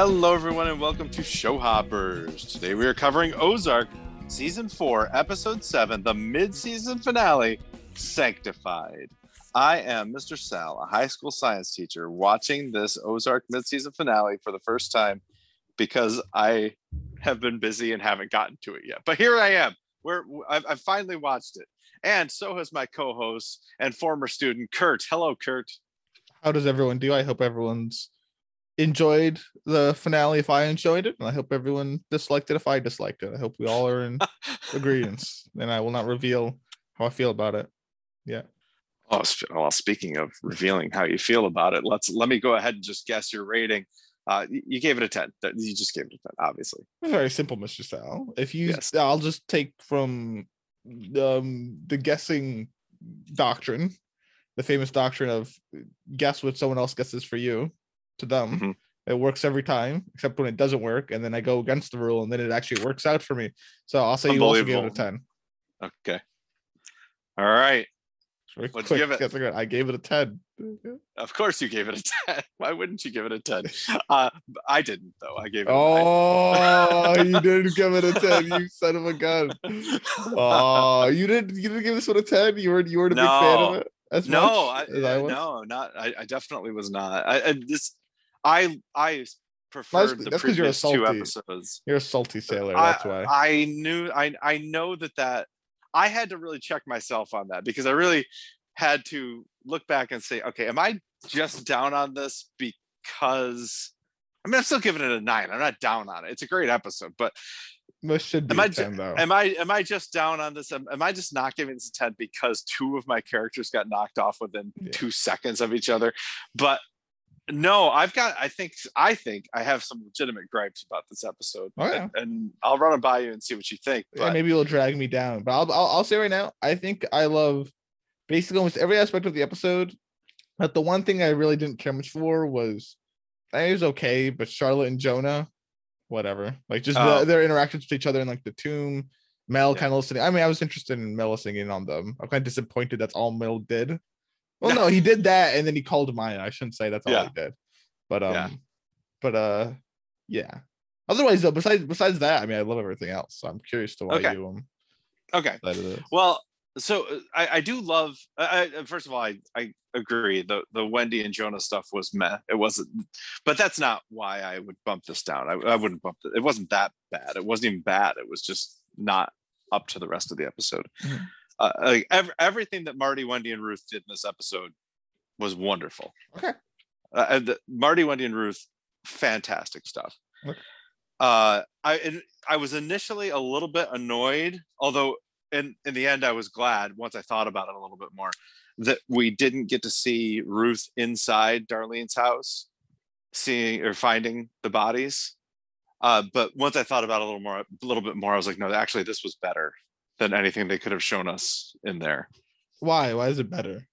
Hello, everyone, and welcome to Show Hoppers. Today we are covering Ozark, Season 4, Episode 7, the mid season finale, Sanctified. I am Mr. Sal, a high school science teacher, watching this Ozark mid season finale for the first time because I have been busy and haven't gotten to it yet. But here I am. Where I've, I've finally watched it. And so has my co host and former student, Kurt. Hello, Kurt. How does everyone do? I hope everyone's enjoyed the finale if I enjoyed it, and I hope everyone disliked it if I disliked it. I hope we all are in agreement, and I will not reveal how I feel about it. Yeah. Oh, well, speaking of revealing how you feel about it, let's let me go ahead and just guess your rating. Uh, you gave it a 10. You just gave it a 10, obviously. Very simple, Mr. Sal. If you, yes. I'll just take from um, the guessing doctrine, the famous doctrine of guess what someone else guesses for you to them. Mm-hmm. It works every time, except when it doesn't work, and then I go against the rule, and then it actually works out for me. So I'll say you also give it a ten. Okay. All right. Let's quick, give it. I gave it a ten. Of course, you gave it a ten. Why wouldn't you give it a ten? Uh, I didn't though. I gave it. Oh, you didn't give it a ten, you son of a gun. Oh, you didn't. You didn't give this one a ten. You were you were a no. big fan of it. As no, I, as I no, not. I, I, definitely was not. I, I this I I prefer the that's previous you're a salty, two episodes. You're a salty sailor. That's I, why. I knew. I I know that that I had to really check myself on that because I really had to look back and say, okay, am I just down on this because I mean I'm still giving it a nine. I'm not down on it. It's a great episode, but this should be am I, 10, though. Am I am I just down on this? Am, am, I just not giving this a 10 because two of my characters got knocked off within yeah. two seconds of each other? But no, I've got I think I think I have some legitimate gripes about this episode. Oh, yeah. and, and I'll run it by you and see what you think. But... Yeah, maybe you'll drag me down. But I'll, I'll I'll say right now, I think I love basically almost every aspect of the episode. But the one thing I really didn't care much for was I it was okay, but Charlotte and Jonah whatever. Like just oh. the, their interactions with each other in like the tomb. Mel yeah. kind of listening. I mean, I was interested in Mel listening in on them. I'm kind of disappointed that's all Mel did. Well, no, he did that and then he called Maya. I shouldn't say that's all yeah. he did. But um yeah. but uh yeah. Otherwise though, besides besides that, I mean I love everything else. So I'm curious to why okay. you um Okay. Well, so uh, I, I do love. I, first of all, I, I agree. The the Wendy and Jonah stuff was meh. It wasn't, but that's not why I would bump this down. I, I wouldn't bump it. It wasn't that bad. It wasn't even bad. It was just not up to the rest of the episode. Uh, like every, everything that Marty, Wendy, and Ruth did in this episode was wonderful. Okay. Uh, the, Marty, Wendy, and Ruth, fantastic stuff. Okay. Uh, I I was initially a little bit annoyed, although in in the end, I was glad once I thought about it a little bit more that we didn't get to see Ruth inside Darlene's house, seeing or finding the bodies. Uh, but once I thought about it a little more, a little bit more, I was like, no, actually, this was better than anything they could have shown us in there. Why? Why is it better?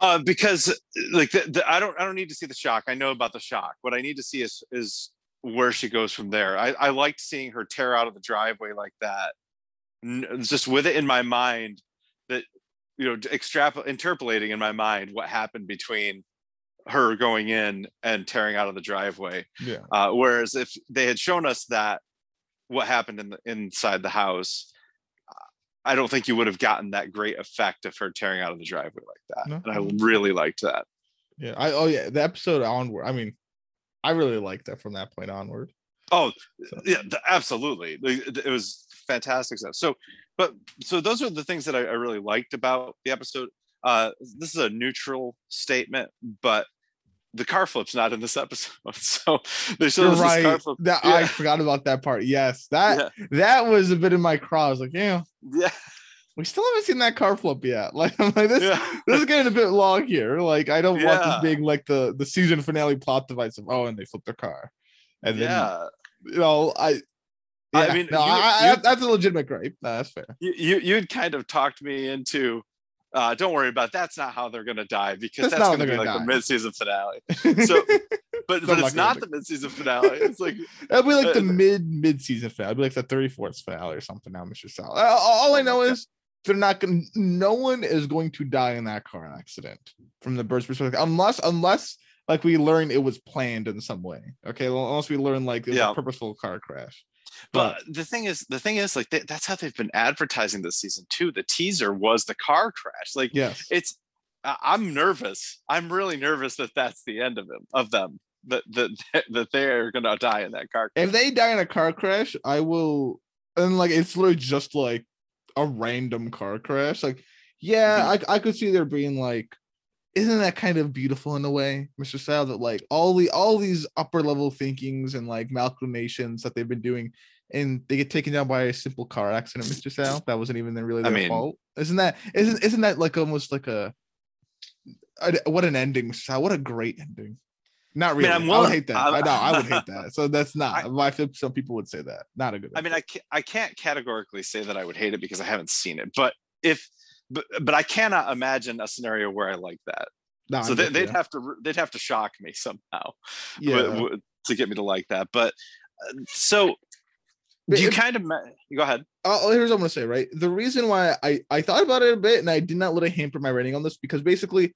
Uh, because like the, the, I don't I don't need to see the shock. I know about the shock. What I need to see is is where she goes from there. I, I liked seeing her tear out of the driveway like that just with it in my mind that you know extrapol interpolating in my mind what happened between her going in and tearing out of the driveway yeah uh, whereas if they had shown us that what happened in the inside the house i don't think you would have gotten that great effect of her tearing out of the driveway like that no. and i really liked that yeah i oh yeah the episode onward i mean i really liked that from that point onward oh so. yeah absolutely it was fantastic stuff. So, but so those are the things that I, I really liked about the episode. Uh, this is a neutral statement, but the car flip's not in this episode. So there's You're right. That yeah. I forgot about that part. Yes, that yeah. that was a bit in my craw. I was like, yeah, yeah. We still haven't seen that car flip yet. Like, I'm like, this yeah. this is getting a bit long here. Like, I don't want this being like the the season finale plot device of oh, and they flipped their car, and then yeah. you know, I yeah, I mean, no, you, I, you, that's a legitimate gripe. No, that's fair. You, you you'd kind of talked me into. Uh, don't worry about that's not how they're gonna die because that's, that's gonna be like die. the mid-season finale. So, but but it's not the mid-season finale. It's like it'll be like uh, the mid mid-season finale. It'll be like the thirty fourth finale or something. Now, Mr. Sal. All I know is they're not going. to No one is going to die in that car accident from the bird's perspective, unless unless like we learn it was planned in some way. Okay, well, unless we learn like it was Yeah. a purposeful car crash. But the thing is, the thing is, like they, that's how they've been advertising this season too. The teaser was the car crash. Like yes, it's, I'm nervous. I'm really nervous that that's the end of them. Of them. That that that they're gonna die in that car. crash. if they die in a car crash, I will. And like it's literally just like a random car crash. Like, yeah, I I could see there being like, isn't that kind of beautiful in a way, Mr. Sal? That like all the all these upper level thinkings and like malclinations that they've been doing, and they get taken down by a simple car accident, Mr. Sal. That wasn't even really I their mean- fault. Isn't that isn't isn't that like almost like a, a- what an ending, Mr. Sal? What a great ending. Not really. mean, I, I'm would hate that. I'm- I know. I would hate that. So that's not. I- I, I feel some people would say that. Not a good. I mean. I can't, I can't categorically say that I would hate it because I haven't seen it. But if, but, but I cannot imagine a scenario where I like that. No, so they, they'd you. have to, they'd have to shock me somehow yeah. w- w- to get me to like that. But uh, so do you if- kind of, ma- go ahead. uh, here's what I'm gonna say. Right, the reason why I I thought about it a bit and I did not let it hamper my rating on this because basically,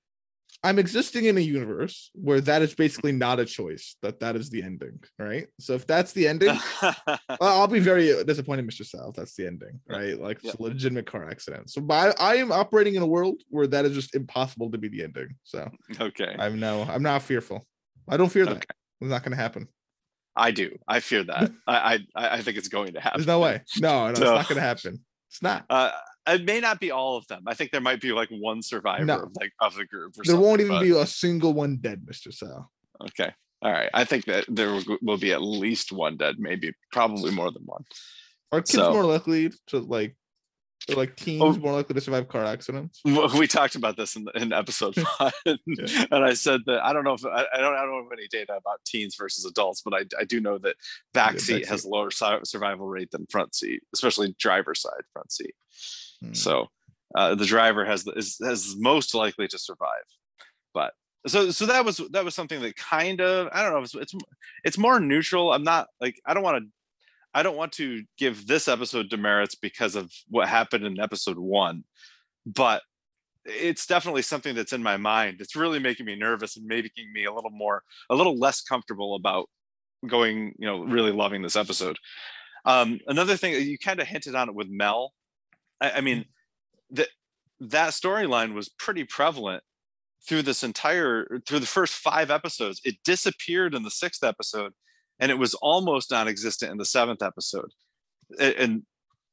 I'm existing in a universe where that is basically not a choice. That that is the ending. Right. So if that's the ending, well, I'll be very disappointed, Mr. Sal. That's the ending, right? Like it's a legitimate car accident. So, but I, I am operating in a world where that is just impossible to be the ending. So okay. I'm no, I'm not fearful. I don't fear that. Okay. It's not going to happen. I do. I fear that. I, I, I think it's going to happen. There's no way. No, no, it's not going to happen. It's not. Uh, it may not be all of them. I think there might be like one survivor No. of like of the group. Or There won't even but- be a single one dead, Mr. Sal. Okay. All right. I think that there will- be at least one dead, maybe probably more than one. Are kids So- more likely to like, or like oh. teens Oh. more likely to survive car accidents? We talked about this in, the, in episode one, and I said that I don't know if I, I don't I don't have any data about teens versus adults, but I, I do know that back Yeah, seat has lower su- survival rate than front seat, especially driver side front seat. Hmm. So uh, the driver has the, is has most likely to survive. But so so that was that was something that kind of I don't know it's it's, it's more neutral. I'm not like I don't want to I don't want to give this episode demerits because of what happened in episode one, but it's definitely something that's in my mind. It's really making me nervous and making me a little more a little less comfortable about going you know really loving this episode. Um, another thing you kind of hinted on it with Mel. I, I mean that that storyline was pretty prevalent through this entire through the first five episodes it disappeared in the sixth episode and it was almost non-existent in the seventh episode and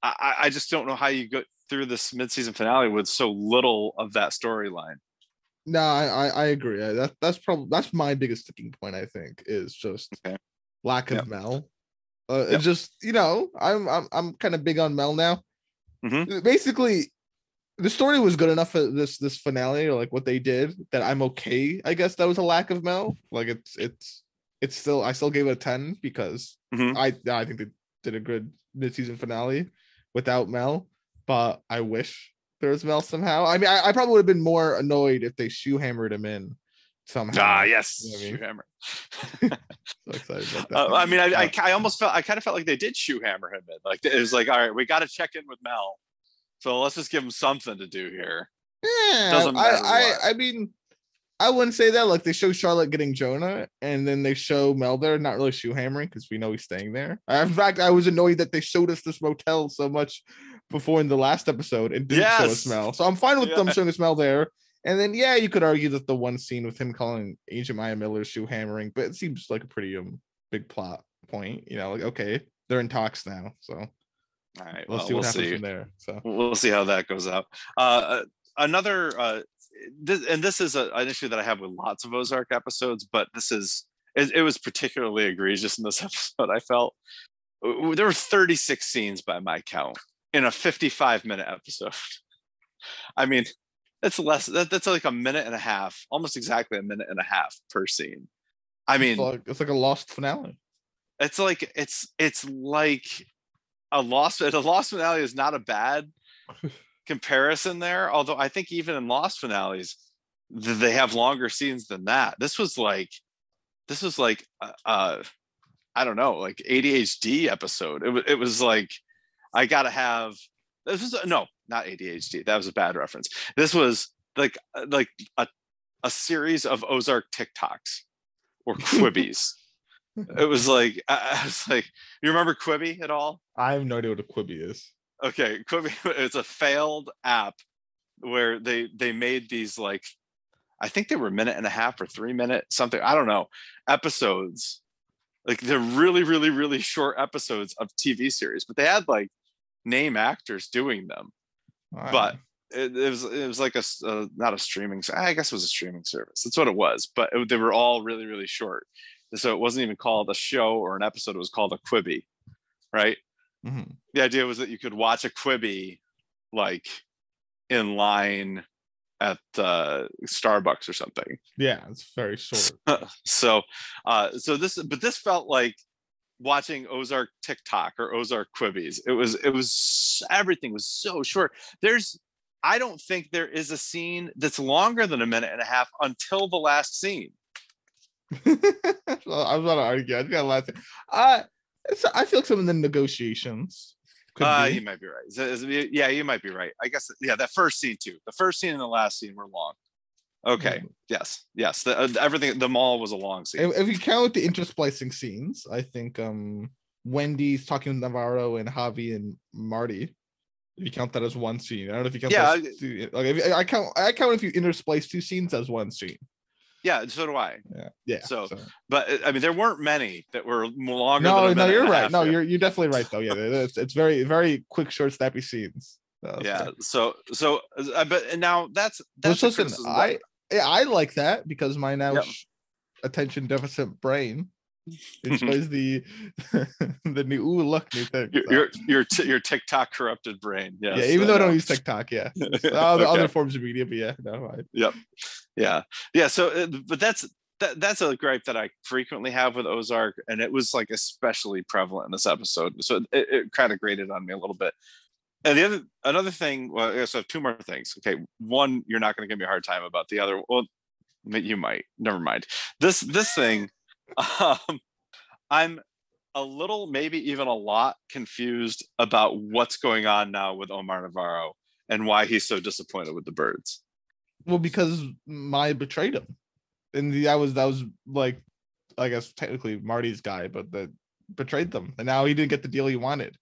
i i just don't know how you go through this mid-season finale with so little of that storyline No, I, I agree. That that's probably that's my biggest sticking point. I think is just Okay. lack of Yep. Mel. Uh, Yep. It's just you know I'm I'm I'm kind of big on Mel now. Mhm. Basically, the story was good enough for this this finale or like what they did that I'm okay. I guess that was a lack of Mel. Like it's it's it's still I still gave it a ten because Mhm. I I think they did a good mid season finale without Mel. But I wish there was Mel somehow. I mean, I, I probably would have been more annoyed if they shoe hammered him in somehow. ah yes You know I mean? Shoehammer. So excited about that. Uh, i mean I, I Uh, i almost felt i kind of felt like they did shoe hammer him in like it was like all right we got to check in with mel so let's just give him something to do here yeah, doesn't I, matter I, what. I mean, I wouldn't say that. Like they show Charlotte getting Jonah, and then they show Mel there, not really shoe hammering because we know he's staying there. Uh, In fact, I was annoyed that they showed us this motel so much before in the last episode and didn't show us Yes. Mel. So I'm fine with them showing us Mel there. And then yeah, you could argue that the one scene with him calling Agent Maya Miller shoe hammering, but it seems like a pretty um big plot point. You know, like okay, they're in talks now, so all right let's well, see what we'll happens see from there. So we'll see how that goes out. Uh, another, uh, this, and this is a, an issue that I have with lots of Ozark episodes, but this is it, it was particularly egregious in this episode. I felt Uh, there were 36 scenes by my count in a 55 minute episode. I mean, that's less. That, that's like a minute and a half, almost exactly a minute and a half per scene. I mean, it's like, it's like a lost finale. it's like it's it's like a lost a lost finale is not a bad comparison there although i think even in lost finales they have longer scenes than that this was like this was like uh, uh i don't know like adhd episode it, it was like i gotta have this was no not adhd that was a bad reference this was like uh, like a a series of Ozark TikToks or Quibis. it was like I, I was like, you remember Quibi at all? I have no idea what a Quibi is. Okay, Quibi it's a failed app where they they made these like I think they were a minute and a half or three minute something. I don't know episodes. Like they're really, really, really short episodes of TV series, but they had like name actors doing them. Wow. But it, it was it was like a, uh, not a streaming. I guess it was a streaming service. That's what it was. But it, they were all really, really short. So it wasn't even called a show or an episode. It was called a Quibi, right? Mhm. the idea was that you could watch a Quibi like in line at uh, Starbucks or something. yeah, it's very short. so, uh, so this, but this felt like watching Ozark TikTok or Ozark Quibis. It was, it was everything was so short. There's, I don't think there is a scene that's longer than a minute and a half until the last scene. I'm not argue. I got last. I it's, I feel like some of the negotiations. Could Uh, be. you might be right. Yeah, you might be right. I guess, yeah, that first scene too. The first scene and the last scene were long. Okay. Yes. Yes. The, uh, everything. The mall was a long scene. if, if you count the intersplicing scenes, I think um Wendy's talking with Navarro and Javi and Marty. If you count that as one scene, I don't know if you count. Yeah, those two- like if, I count, I count if you intersplice two scenes as one scene. Yeah. So do I. Yeah, yeah. So, But uh, I mean, there weren't many that were longer. no, than a no, you're right. No, you're you're definitely right though. Yeah, it's, it's very very quick, short, snappy scenes. So, Yeah. so- So so. Uh, but and now that's that's listen, I yeah, I like that because my now Yep. attention deficit brain enjoys the the new ooh look new thing. your so. your your, t- your TikTok corrupted brain. Yes, yeah, even though I don't use TikTok, yeah, other, Okay. other forms of media, but yeah, no, I, yeah yeah so uh, but that's that, that's a gripe that i frequently have with ozark and it was like especially prevalent in this episode so it, it kind of grated on me a little bit and the other another thing well i guess i have two more things. Okay one you're not going to give me a hard time about the other well you might never mind. This this thing um i'm a little maybe even a lot confused about what's going on now with omar navarro and why he's so disappointed with the birds. Well, because my betrayed him, and that was that was like, I guess technically Marty's guy, but that betrayed them, and now he didn't get the deal he wanted.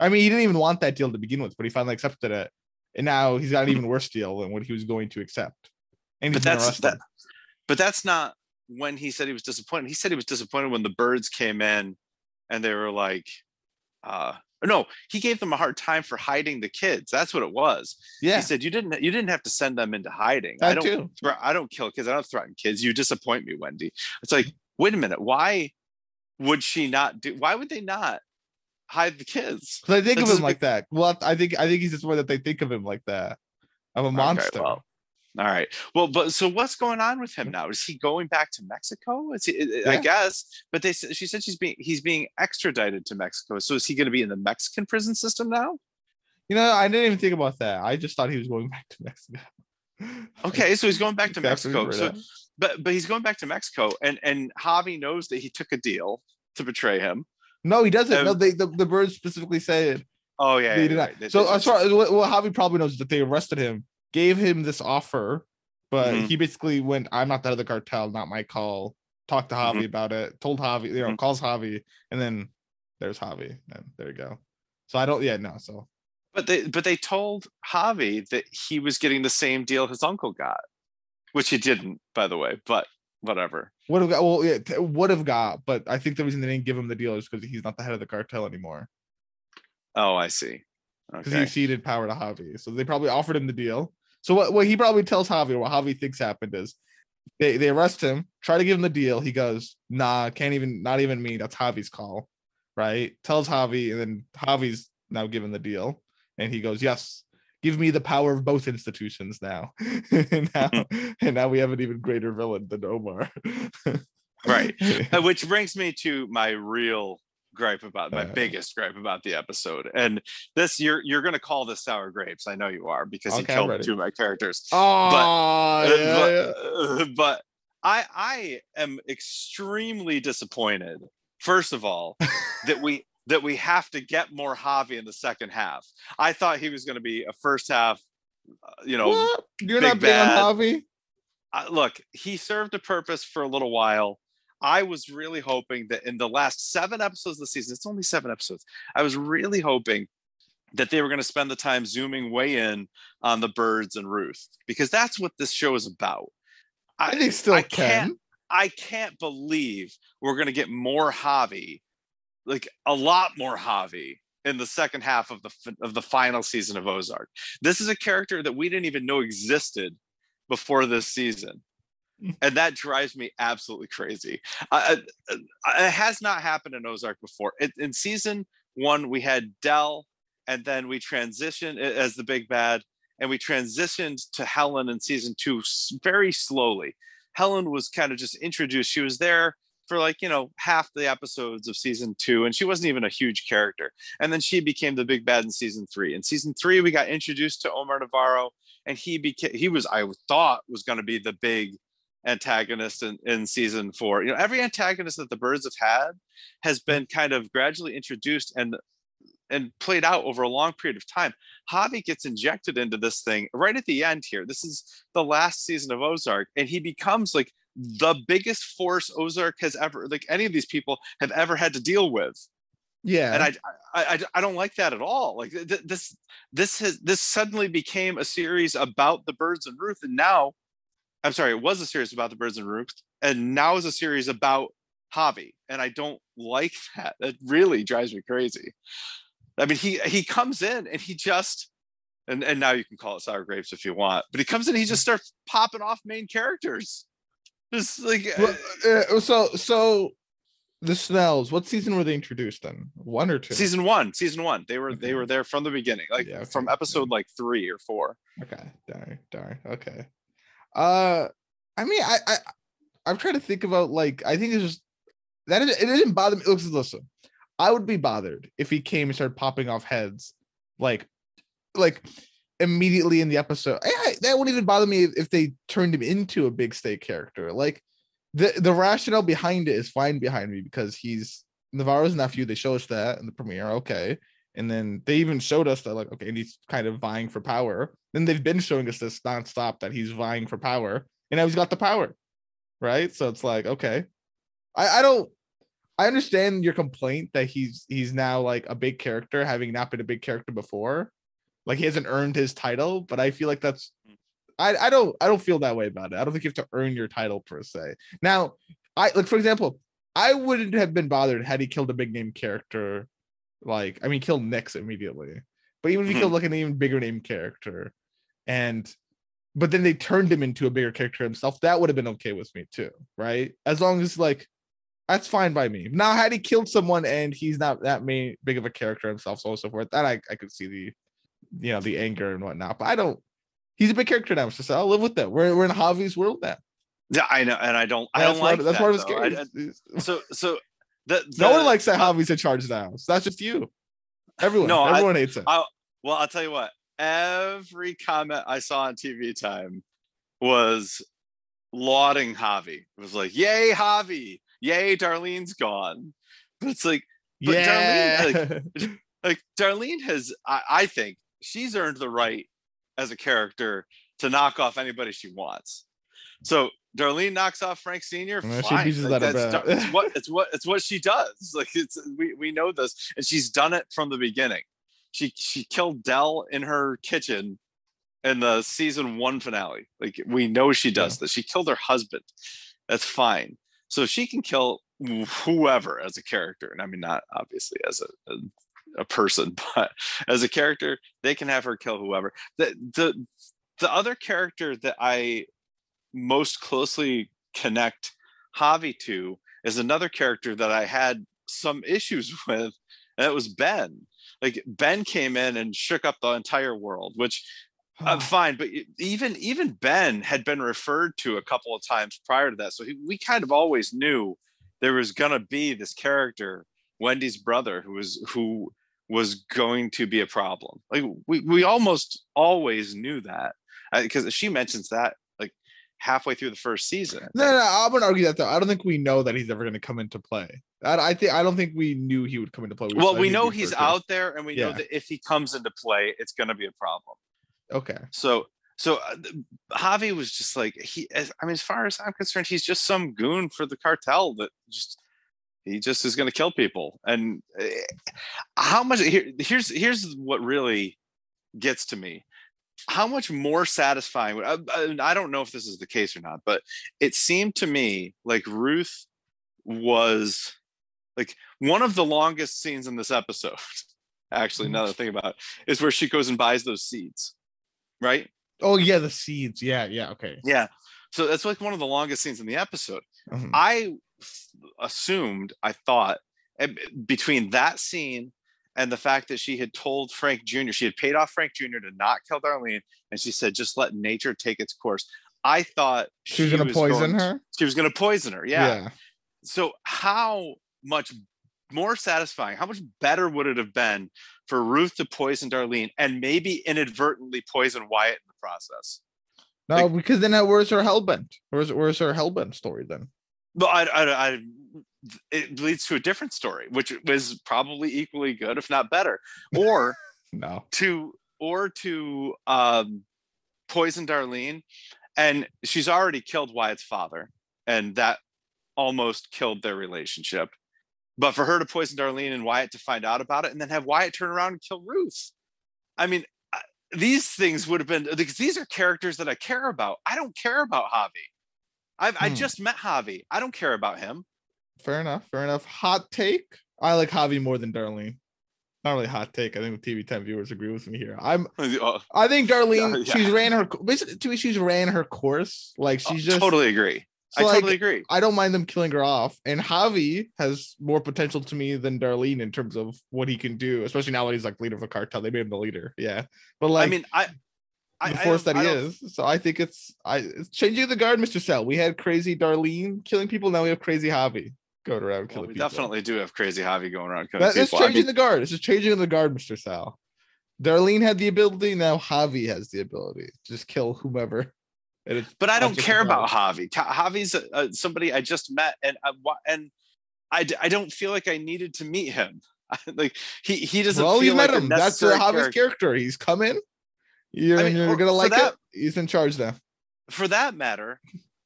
I mean, he didn't even want that deal to begin with, but he finally accepted it, and now he's got an even worse deal than what he was going to accept. And but that's that but that's not when he said he was disappointed. He said he was disappointed when the birds came in and they were like uh no he gave them a hard time for hiding the kids. That's what it was. Yeah, he said you didn't you didn't have to send them into hiding. I don't too. i don't kill kids. I don't threaten kids. You disappoint me wendy. It's like wait a minute. Why would she not do why would they not hide the kids I think of him like that. Well, I think I think he's just one that they think of him like that, of a monster. well, all right. Well, but so what's going on with him now? Is he going back to Mexico? Is he, I guess, but they she said she's being he's being extradited to Mexico. So is he going to be in the Mexican prison system now? You know, I didn't even think about that. I just thought he was going back to Mexico. Okay, so he's going back to That's Mexico. So, but but he's going back to Mexico, and and Javi knows that he took a deal to betray him. No, he doesn't. no, um, they the, the birds specifically said Oh yeah, they yeah, did not. right. So as far as what, what Javi probably knows is that they arrested him, gave him this offer, but Mhm. he basically went, "I'm not that of the cartel, not my call." Talked to Javi Mhm. about it, told Javi, you know, Mhm. calls Javi, and then there's Javi, and there you go. So I don't, yeah, no. So But they but they told Javi that he was getting the same deal his uncle got, which he didn't, by the way. But whatever. would have got, well, yeah, would have got, but I think the reason they didn't give him the deal is because he's not the head of the cartel anymore. Oh, I see. because Okay. he ceded power to Javi. So they probably offered him the deal. So what, what he probably tells Javi, what Javi thinks happened is they, they arrest him, try to give him the deal. He goes, nah, can't even, not even me. That's Javi's call. Right. Tells Javi, and then Javi's now given the deal. And he goes, Yes, give me the power of both institutions now. and now and now we have an even greater villain than Omar. Right. Uh, which brings me to my real gripe about my Uh. biggest gripe about the episode. And this you're you're gonna call this sour grapes. I know you are because he Okay, I'm killed two of my characters. Oh, Uh, yeah, but, yeah. uh, but I I am extremely disappointed. First of all, that we that we have to get more Javi in the second half. I thought he was going to be a first half, uh, you know, What? You're big not big on bad. Javi? uh, look, he served a purpose for a little while. I was really hoping that in the last seven episodes of the season, it's only seven episodes. I was really hoping that they were going to spend the time zooming way in on the birds and Ruth because that's what this show is about. I, think still I can. can't I can't believe we're going to get more Javi, like a lot more Javi in the second half of the of the final season of Ozark. This is a character that we didn't even know existed before this season. And that drives me absolutely crazy. Uh, it has not happened in Ozark before. It, in season one, we had Del, and then we transitioned as the big bad, and we transitioned to Helen in season two very slowly. Helen was kind of just introduced. She was there for like you know half the episodes of season two and she wasn't even a huge character and then she became the big bad in season three in season three we got introduced to omar navarro and he became he was i thought was going to be the big antagonist in, in season four you know every antagonist that the birds have had has hmm. been kind of gradually introduced and and played out over a long period of time. Javi gets injected into this thing right at the end here. This is the last season of Ozark, and he becomes like the biggest force Ozark has ever, like any of these people have ever had to deal with. Yeah, and I, I, I, I don't like that at all. Like th- this, this has this suddenly became a series about the birds and Ruth, and now, I'm sorry, it was a series about the birds and Ruth, and now is a series about Javi, and I don't like that. It really drives me crazy. I mean, he he comes in and he just and and now you can call it sour grapes if you want, but he comes in, he just starts popping off main characters. Just like well, uh, so so the Snells. What season were they introduced in? One or two? Season one. Season one. They were okay. they were there from the beginning, like yeah, okay. from episode like three or four. Okay. Darn. Darn. Okay. Uh, I mean, I I I'm trying to think about like I think it's just that it, it didn't bother me. Listen, listen. I would be bothered if he came and started popping off heads, like, like immediately in the episode. I, that wouldn't even bother me if they turned him into a big stake character. Like, the the rationale behind it is fine behind me because he's Navarro's nephew. They show us that in the premiere, okay, and then they even showed us that like, okay, and he's kind of vying for power. Then they've been showing us this nonstop that he's vying for power, and now he's got the power, right? So it's like, okay, I I don't I understand your complaint that he's he's now like a big character, having not been a big character before. Like he hasn't earned his title, but I feel like that's mm. I, I don't I don't feel that way about it. I don't think you have to earn your title per se. Now, I like for example, I wouldn't have been bothered had he killed a big name character. Like, I mean, killed Nix immediately. But even if he killed mm-hmm. like an even bigger name character, and but then they turned him into a bigger character himself, that would have been okay with me too, right? As long as like that's fine by me. Now, had he killed someone and he's not that main, big of a character himself, so on and so forth, that I, I could see the, you know, the anger and whatnot. But I don't. He's a big character now, so I'll live with that. We're we're in Javi's world now. Yeah, I know, and I don't. I don't like that's that, part of scary. so so the, the, no one likes that Javi's in charge now. So that's just you. Everyone, no, everyone I, hates it. I, well, I'll tell you what. Every comment I saw on TV time was lauding Javi. It was like, "Yay, Javi! yay, Darlene's gone. But it's like, but yeah. Darlene, like, like Darlene has, I, I think she's earned the right as a character to knock off anybody she wants. So Darlene knocks off Frank Senior. Well, fine. Like, that that's, it's what it's what it's what she does. Like it's we, we know this, and she's done it from the beginning. She she killed Del in her kitchen in the season one finale. Like we know she does yeah. this. She killed her husband. That's fine so she can kill whoever as a character and i mean not obviously as a, a, a person but as a character they can have her kill whoever. The the the other character that i most closely connect javi to is another character that i had some issues with and it was ben. Like ben came in and shook up the entire world which I'm uh, fine, but even even Ben had been referred to a couple of times prior to that, so he, we kind of always knew there was gonna be this character, Wendy's brother, who was who was going to be a problem. Like we we almost always knew that because uh, she mentions that like halfway through the first season. No, no, I'm gonna argue that though. I don't think we know that he's ever gonna come into play. I, I think I don't think we knew he would come into play. We well, we know he's out there, and we yeah. know that if he comes into play, it's gonna be a problem. Okay. So So uh, Javi was just like he. as- I mean, as far as I'm concerned, he's just some goon for the cartel that just he just is going to kill people. And uh, how much? Here, here's here's what really gets to me. How much more satisfying? I, I I don't know if this is the case or not, but it seemed to me like Ruth was like one of the longest scenes in this episode. Actually, that I think about it, is where she goes and buys those seeds, right? Oh yeah, the seeds. Yeah, yeah. Okay. Yeah. So that's like one of the longest scenes in the episode. Mhm. I assumed, I thought, between that scene and the fact that she had told Frank Jr., she had paid off Frank Jr. to not kill Darlene, and she said, just let nature take its course. I thought She was gonna poison going- her. She was going to poison her. Yeah. So, how much more satisfying, how much better would it have been for Ruth to poison Darlene and maybe inadvertently poison Wyatt in the process? No, because then that where's her hellbent? Where's where's her hellbent story then? But I, I, I, it leads to a different story, which was probably equally good, if not better, or No. to or to um, poison Darlene, and she's already killed Wyatt's father, and that almost killed their relationship. But for her to poison Darlene and Wyatt to find out about it, and then have Wyatt turn around and kill Ruth, I mean, these things would have been because these are characters that I care about. I don't care about Javi. I've I Hmm. just met Javi. I don't care about him. Fair enough. Fair enough. Hot take. I like Javi more than Darlene. Not really hot take. I think the TV time viewers agree with me here. I'm. Oh, I think Darlene. Yeah. She's ran her basically. To me, she's ran her course. Like she's just. totally agree. so, I like, totally agree. I don't mind them killing her off. And Javi has more potential to me than Darlene in terms of what he can do, especially now that he's like leader of a cartel. They made him the leader. Yeah. But like I mean, I, I the I force don't- that he is. So I think it's I it's changing the guard, Mr. Sal. We had crazy Darlene killing people, now we have crazy Javi going around well, killing we people. definitely do have crazy Javi going around killing That people. I changing mean, the guard. It's is changing the guard, Mr. Sal. Darlene had the ability, now Javi has the ability. To just kill whomever. And it's but I don't care about Javi. Javi's uh, uh, somebody I just met, and I, wa- and I, I don't feel like I needed to meet him. like he he doesn't Well, feel you met like him. That's uh, Javi's character. character. He's coming. You're, I mean, you're gonna like that- it. He's in charge now. For that matter,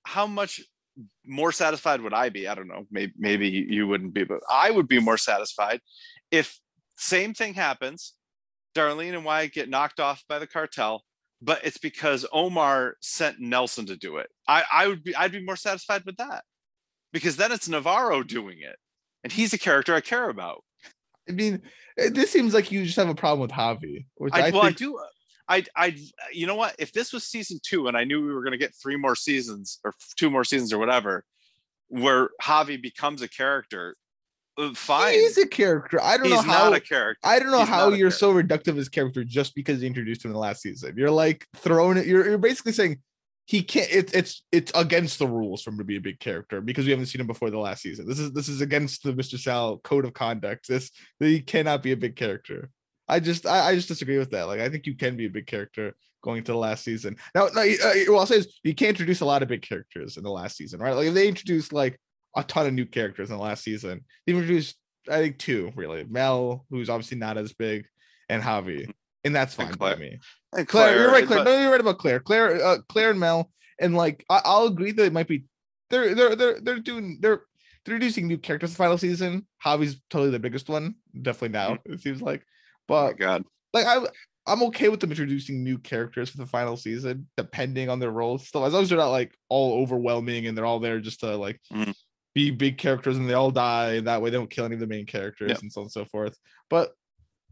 how much more satisfied would I be? I don't know. Maybe maybe you wouldn't be, but I would be more satisfied if same thing happens. Darlene and Wyatt get knocked off by the cartel, but it's because Omar sent Nelson to do it. I, I would be I'd be more satisfied with that. Because then it's Navarro doing it. And he's a character I care about. I mean, this seems like you just have a problem with Javi, which I, I, well, think I do. I, I, you know what? If this was season two, and I knew we were going to get three more seasons or two more seasons or whatever, where Javi becomes a character, uh, fine. he's a character. I don't He's know how. He's not a character. I don't know he's how you're so reductive as character just because you introduced him in the last season. You're like throwing it. You're, you're basically saying he can't. It's it's it's against the rules for him to be a big character because we haven't seen him before the last season. This is this is against the Mr. Sal code of conduct. This he cannot be a big character. I just I, I just disagree with that. Like I think you can be a big character going to the last season. Now, no, uh, what I'll say is you can't introduce a lot of big characters in the last season, right? Like if they introduced like a ton of new characters in the last season, they introduced I think two really. Mel, who's obviously not as big, and Javi, and that's And fine by Claire. me. And Claire, you're right. but- Claire, no, you're right about Claire. Claire, uh, Claire and Mel, and like I, I'll agree that it might be. They're they're they're they're doing they're they're introducing new characters the final season. Javi's totally the biggest one, definitely now it seems like. Oh But God. like I I'm okay with them introducing new characters for the final season, depending on their roles. Still, as long as they're not like all overwhelming and they're all there just to like Mhm. be big characters and they all die, and that way they don't kill any of the main characters Yep. and so on and so forth. But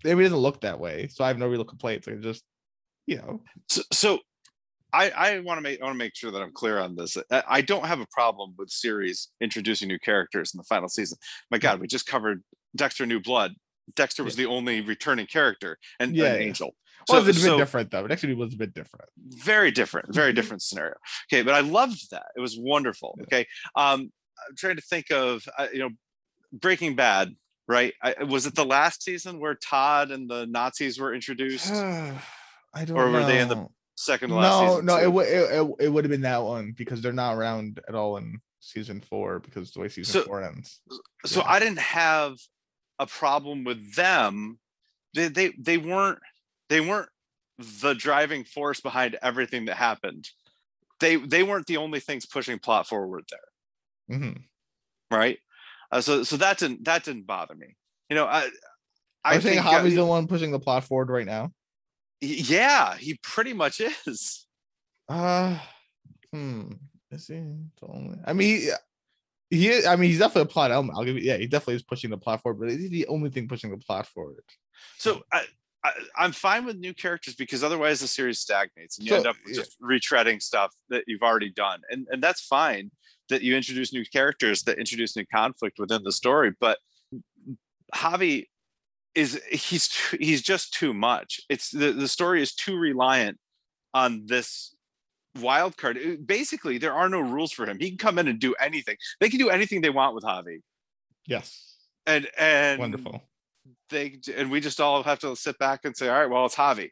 maybe it doesn't look that way, so I have no real complaints. I just, you know, So, so I, I want to make I want to make sure that I'm clear on this. I, I don't have a problem with series introducing new characters in the final season. My God, we just covered Dexter New Blood. Dexter was the only returning character and Yeah, an yeah. Angel. well, it's a bit different though. It actually was a bit different. very different, very Mhm. different scenario. Okay, but I loved that. It was wonderful. Yeah. Okay, um, I'm trying to think of uh, you know Breaking Bad. Right? I, was it the last season where Todd and the Nazis were introduced? I don't Or know. were they in the Second to last no, season. no, too? it, would it, it, it would have been that one because they're not around at all in season four because the way season So- four ends. so Yeah. I didn't have a problem with them. They they they weren't they weren't the driving force behind everything that happened. They they weren't the only things pushing plot forward there, hmm right? Uh, so so that didn't that didn't bother me. You know, I I I think think uh, the one pushing the plot forward right now. yeah, he pretty much is. Uh hmm. Is he the only? I mean, he, is- I mean, he's definitely a plot element. I'll give you. Yeah, he definitely is pushing the plot forward, but he's the only thing pushing the plot forward? So I, I I'm fine with new characters because otherwise the series stagnates and you end So, up yeah. just retreading stuff that you've already done, and and that's fine that you introduce new characters that introduce new conflict within the story, but Javi is he's too, he's just too much. It's the the story is too reliant on this wild card. Eh, basically, there are no rules for him. He can come in and do anything. They can do anything they want with Javi, Yes, and and wonderful. they and we just all have to sit back and say, all right, well, it's Javi.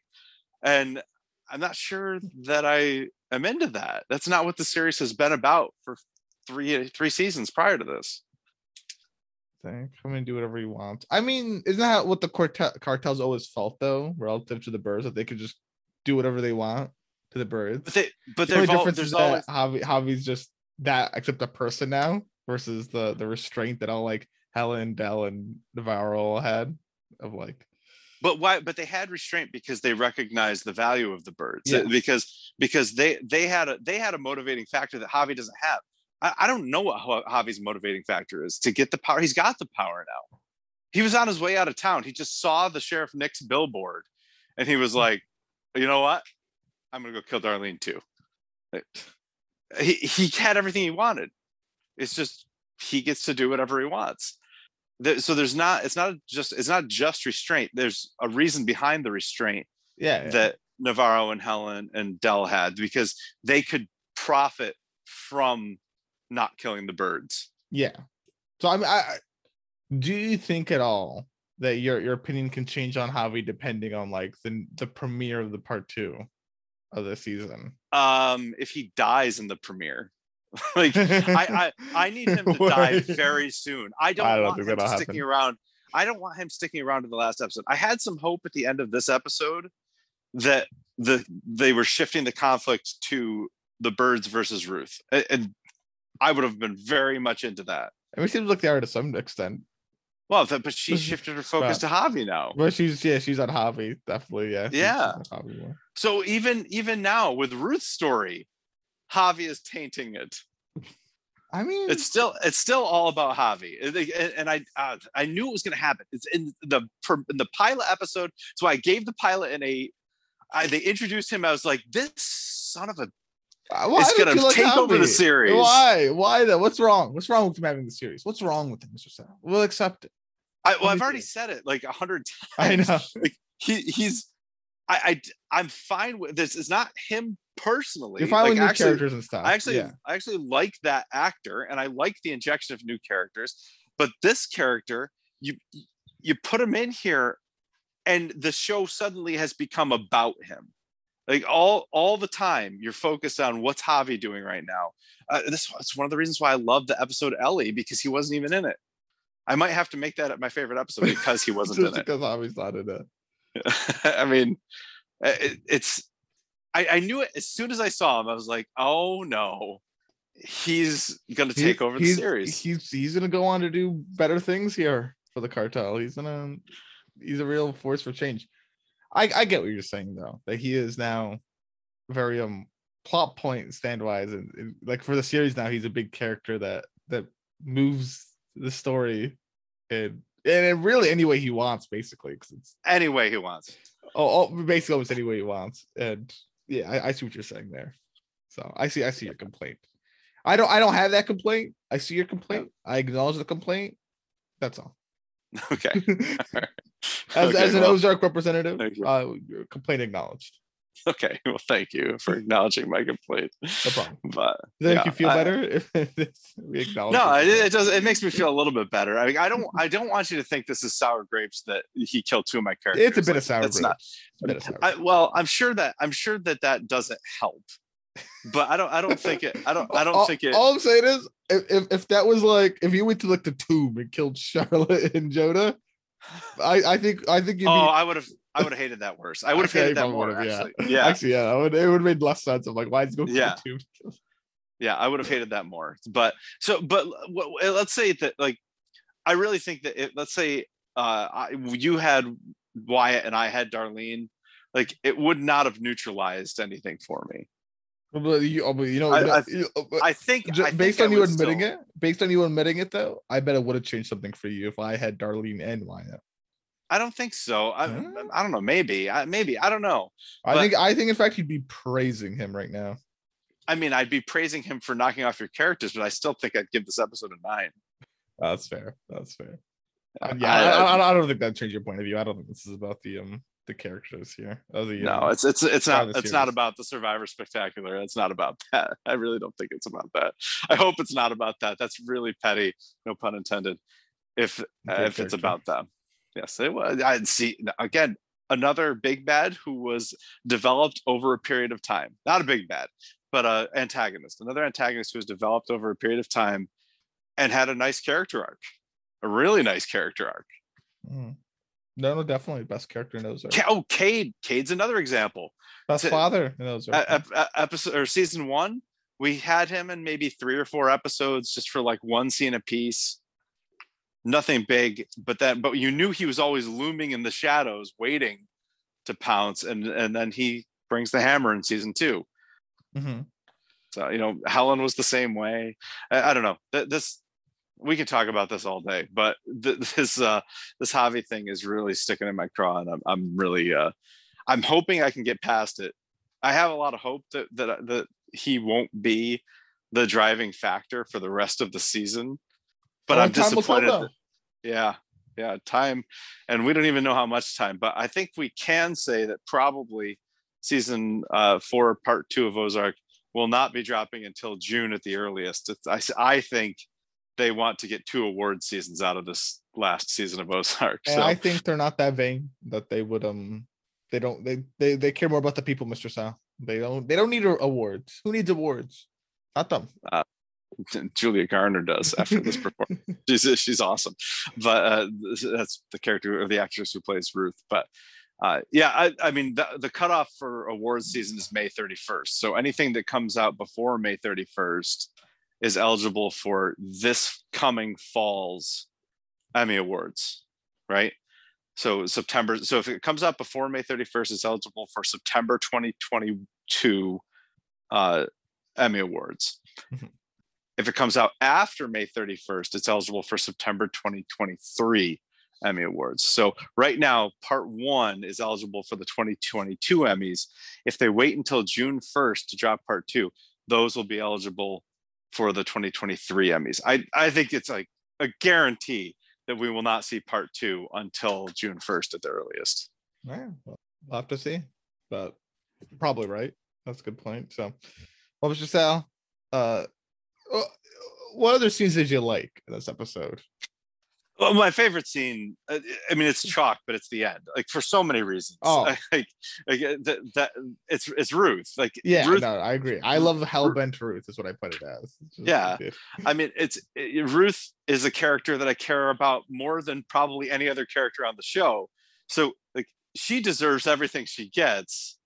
And I'm not sure that I am into that. That's not what the series has been about for three three seasons prior to this. Thing. Come and do whatever you want. I mean, isn't that what the cartel cartels always felt though, relative to the birds, that they could just do whatever they want to the birds? But they but The only there's, al- difference is always that Javi, Javi's just that except a person now versus the the restraint that all like Helen, Del, and Navarro had of like but why but they had restraint because they recognized the value of the birds Yes. because because they they had a they had a motivating factor that Javi doesn't have. I, I don't know what Ja- Javi's motivating factor is to get the power. He's got the power now. He was on his way out of town. He just saw the sheriff Nix's billboard, and he was hmm. like, "You know what? I'm gonna go kill Darlene too." He he had everything he wanted. It's just he gets to do whatever he wants. There- So there's not. It's not just. It's not just restraint. There's a reason behind the restraint yeah, yeah. that Navarro and Helen and Del had because they could profit from not killing the birds. Yeah. So I mean, I, I do you think at all that your your opinion can change on Javi depending on like the the premiere of the part two of the season? Um, if he dies in the premiere, like I, I, I need him to die very soon. I don't, I don't want him sticking happen. around. I don't want him sticking around to the last episode. I had some hope at the end of this episode that the they were shifting the conflict to the birds versus Ruth, and I would have been very much into that. I mean, it seems like they are to some extent, Well, but she shifted her focus to Javi now. but she's yeah, she's on Javi definitely. Yeah, Yeah. Javi. So even even now with Ruth's story, Javi is tainting it. I mean, It's still it's still all about Javi, And they- and, and I uh, I knew it was going to happen. It's in the in the pilot episode. So I gave the pilot an eight. I, they introduced him. I was like, this son of a uh, why it's gonna like take over the series. Why? Why though? What's wrong? What's wrong with him having the series? What's wrong with him, Mr. Sal? We'll accept it. I, well, I've already said it like a hundred times. I know. He he's I, I I'm fine with this. It's not him personally. You're fine with Like, new actually, characters and stuff. I actually yeah. I actually like that actor and I like the injection of new characters. But this character, you you put him in here and the show suddenly has become about him. Like all all the time you're focused on what's Javi doing right now. Uh, this is one of the reasons why I love the episode Ellie because he wasn't even in it. I might have to make that my favorite episode because he wasn't in it. because Javi's not in it. I mean, it, it's. I, I knew it as soon as I saw him. I was like, "Oh no, he's gonna take He's- over the he's, series." He's he's gonna go on to do better things here for the cartel. He's gonna he's a real force for change. I I get what you're saying though, that he is now very um plot point stand wise and, and, like for the series now he's a big character that that moves the story and and really any way he wants basically because it's Any way he wants. oh, oh basically almost any way he wants. And yeah I, I see what you're saying there. So i see i see your complaint. I don't i don't have that complaint. I see your complaint. I acknowledge the complaint. That's all. Okay. as, Okay, as an well, Ozark representative, uh, your complaint acknowledged. Okay. Well, thank you for acknowledging my complaint. No problem. But Does Yeah, you feel I- better if we acknowledge? no, it, it does. It makes me feel a little bit better. I mean, I don't. I don't want you to think this is sour grapes that he killed two of my characters. It's a bit Like, of sour grapes. not. It's a bit of sour I, well, I'm sure that I'm sure that that doesn't help. But I don't. I don't think it. I don't. I don't all, think it. All I'm saying is, if, if if that was like, if you went to like the tomb and killed Charlotte and Jonah, I I think I think you'd oh, be I would have. I would have hated that worse. I would have hated that more. would've, yeah. Actually, yeah, Actually, yeah, it would, it would have made less sense. I'm like, why is going Yeah. two? yeah, I would have hated that more. But so, but let's say that like, I really think that it, let's say uh, I, you had Wyatt and I had Darlene, like it would not have neutralized anything for me. But you, oh, but you know, I- I- you- oh, I think ju- I think based I on you admitting still- it, based on you admitting it, though, I bet it would have changed something for you if I had Darlene and Wyatt. I don't think so. I? I don't know. Maybe. I, maybe. I don't know. I But- think, I think, in fact, you'd be praising him right now. I mean, I'd be praising him for knocking off your characters, but I still think I'd give this episode a nine. That's fair. That's fair. Uh, I- yeah, I, I- I, don't think that changed your point of view. I don't think this is about the um the characters here. Oh, the, No, um, it's it's it's not it's not about the Survivor Spectacular. It's not about that. I really don't think it's about that. I hope it's not about that. That's really petty. No pun intended. If uh, if it's about them, yes, it was. I'd see again another big bad who was developed over a period of time. Not a big bad, but a antagonist. Another antagonist who was developed over a period of time and had a nice character arc, a really nice character arc. mm. no, no, definitely best character in those. Oh, Cade. Cade's another example. Best to- father in those. Ep- episode or season one, we had him in maybe three or four episodes just for like one scene a piece. Nothing big, but that but you knew he was always looming in the shadows, waiting to pounce, and and then he brings the hammer in season two. mm-hmm. So you know, Helen was the same way. I, I don't know. Th- This we can talk about this all day, but th- this uh this Javi thing is really sticking in my craw, and I'm I'm really uh I'm hoping I can get past it. I have a lot of hope that that that he won't be the driving factor for the rest of the season. But I'm time will tell, disappointed. that- yeah, yeah, time, and we don't even know how much time. But I think we can say that probably season uh, four, part two of Ozark will not be dropping until June at the earliest. It's, I, I think they want to get two award seasons out of this last season of Ozark. And I think they're not that vain that they would um they don't they they they care more about the people, Mr. Sal. They don't they don't need awards. Who needs awards? Not them. Julia Garner does after this performance. She's she's awesome, but uh, that's the character or the actress who plays Ruth. But uh, yeah, I, I mean the, the cutoff for awards season is May 31st. So anything that comes out before May 31st is eligible for this coming fall's Emmy Awards, right? So September. So if it comes out before May 31st, it's eligible for September 2022 uh, Emmy Awards. Mhm. If it comes out after May 31st, it's eligible for September 2023 Emmy Awards. So right now, part one is eligible for the 2022 Emmys. If they wait until June 1st to drop part two, those will be eligible for the 2023 Emmys. I, I think it's like a guarantee that we will not see part two until June 1st at the earliest. Yeah, well, we'll have to see. But probably right. That's a good point. So well, Mr. Sal, uh uh, what other scenes did you like in this episode? Well, my favorite scene, uh, I mean, it's chalk, but it's the end. Like for so many reasons. Oh. like, like uh, that, that it's it's Ruth. Like Yeah, Ruth. no, I agree. I love Hellbent Ruth is what I put it as. Yeah. I mean, it's it, Ruth is a character that I care about more than probably any other character on the show. So like she deserves everything she gets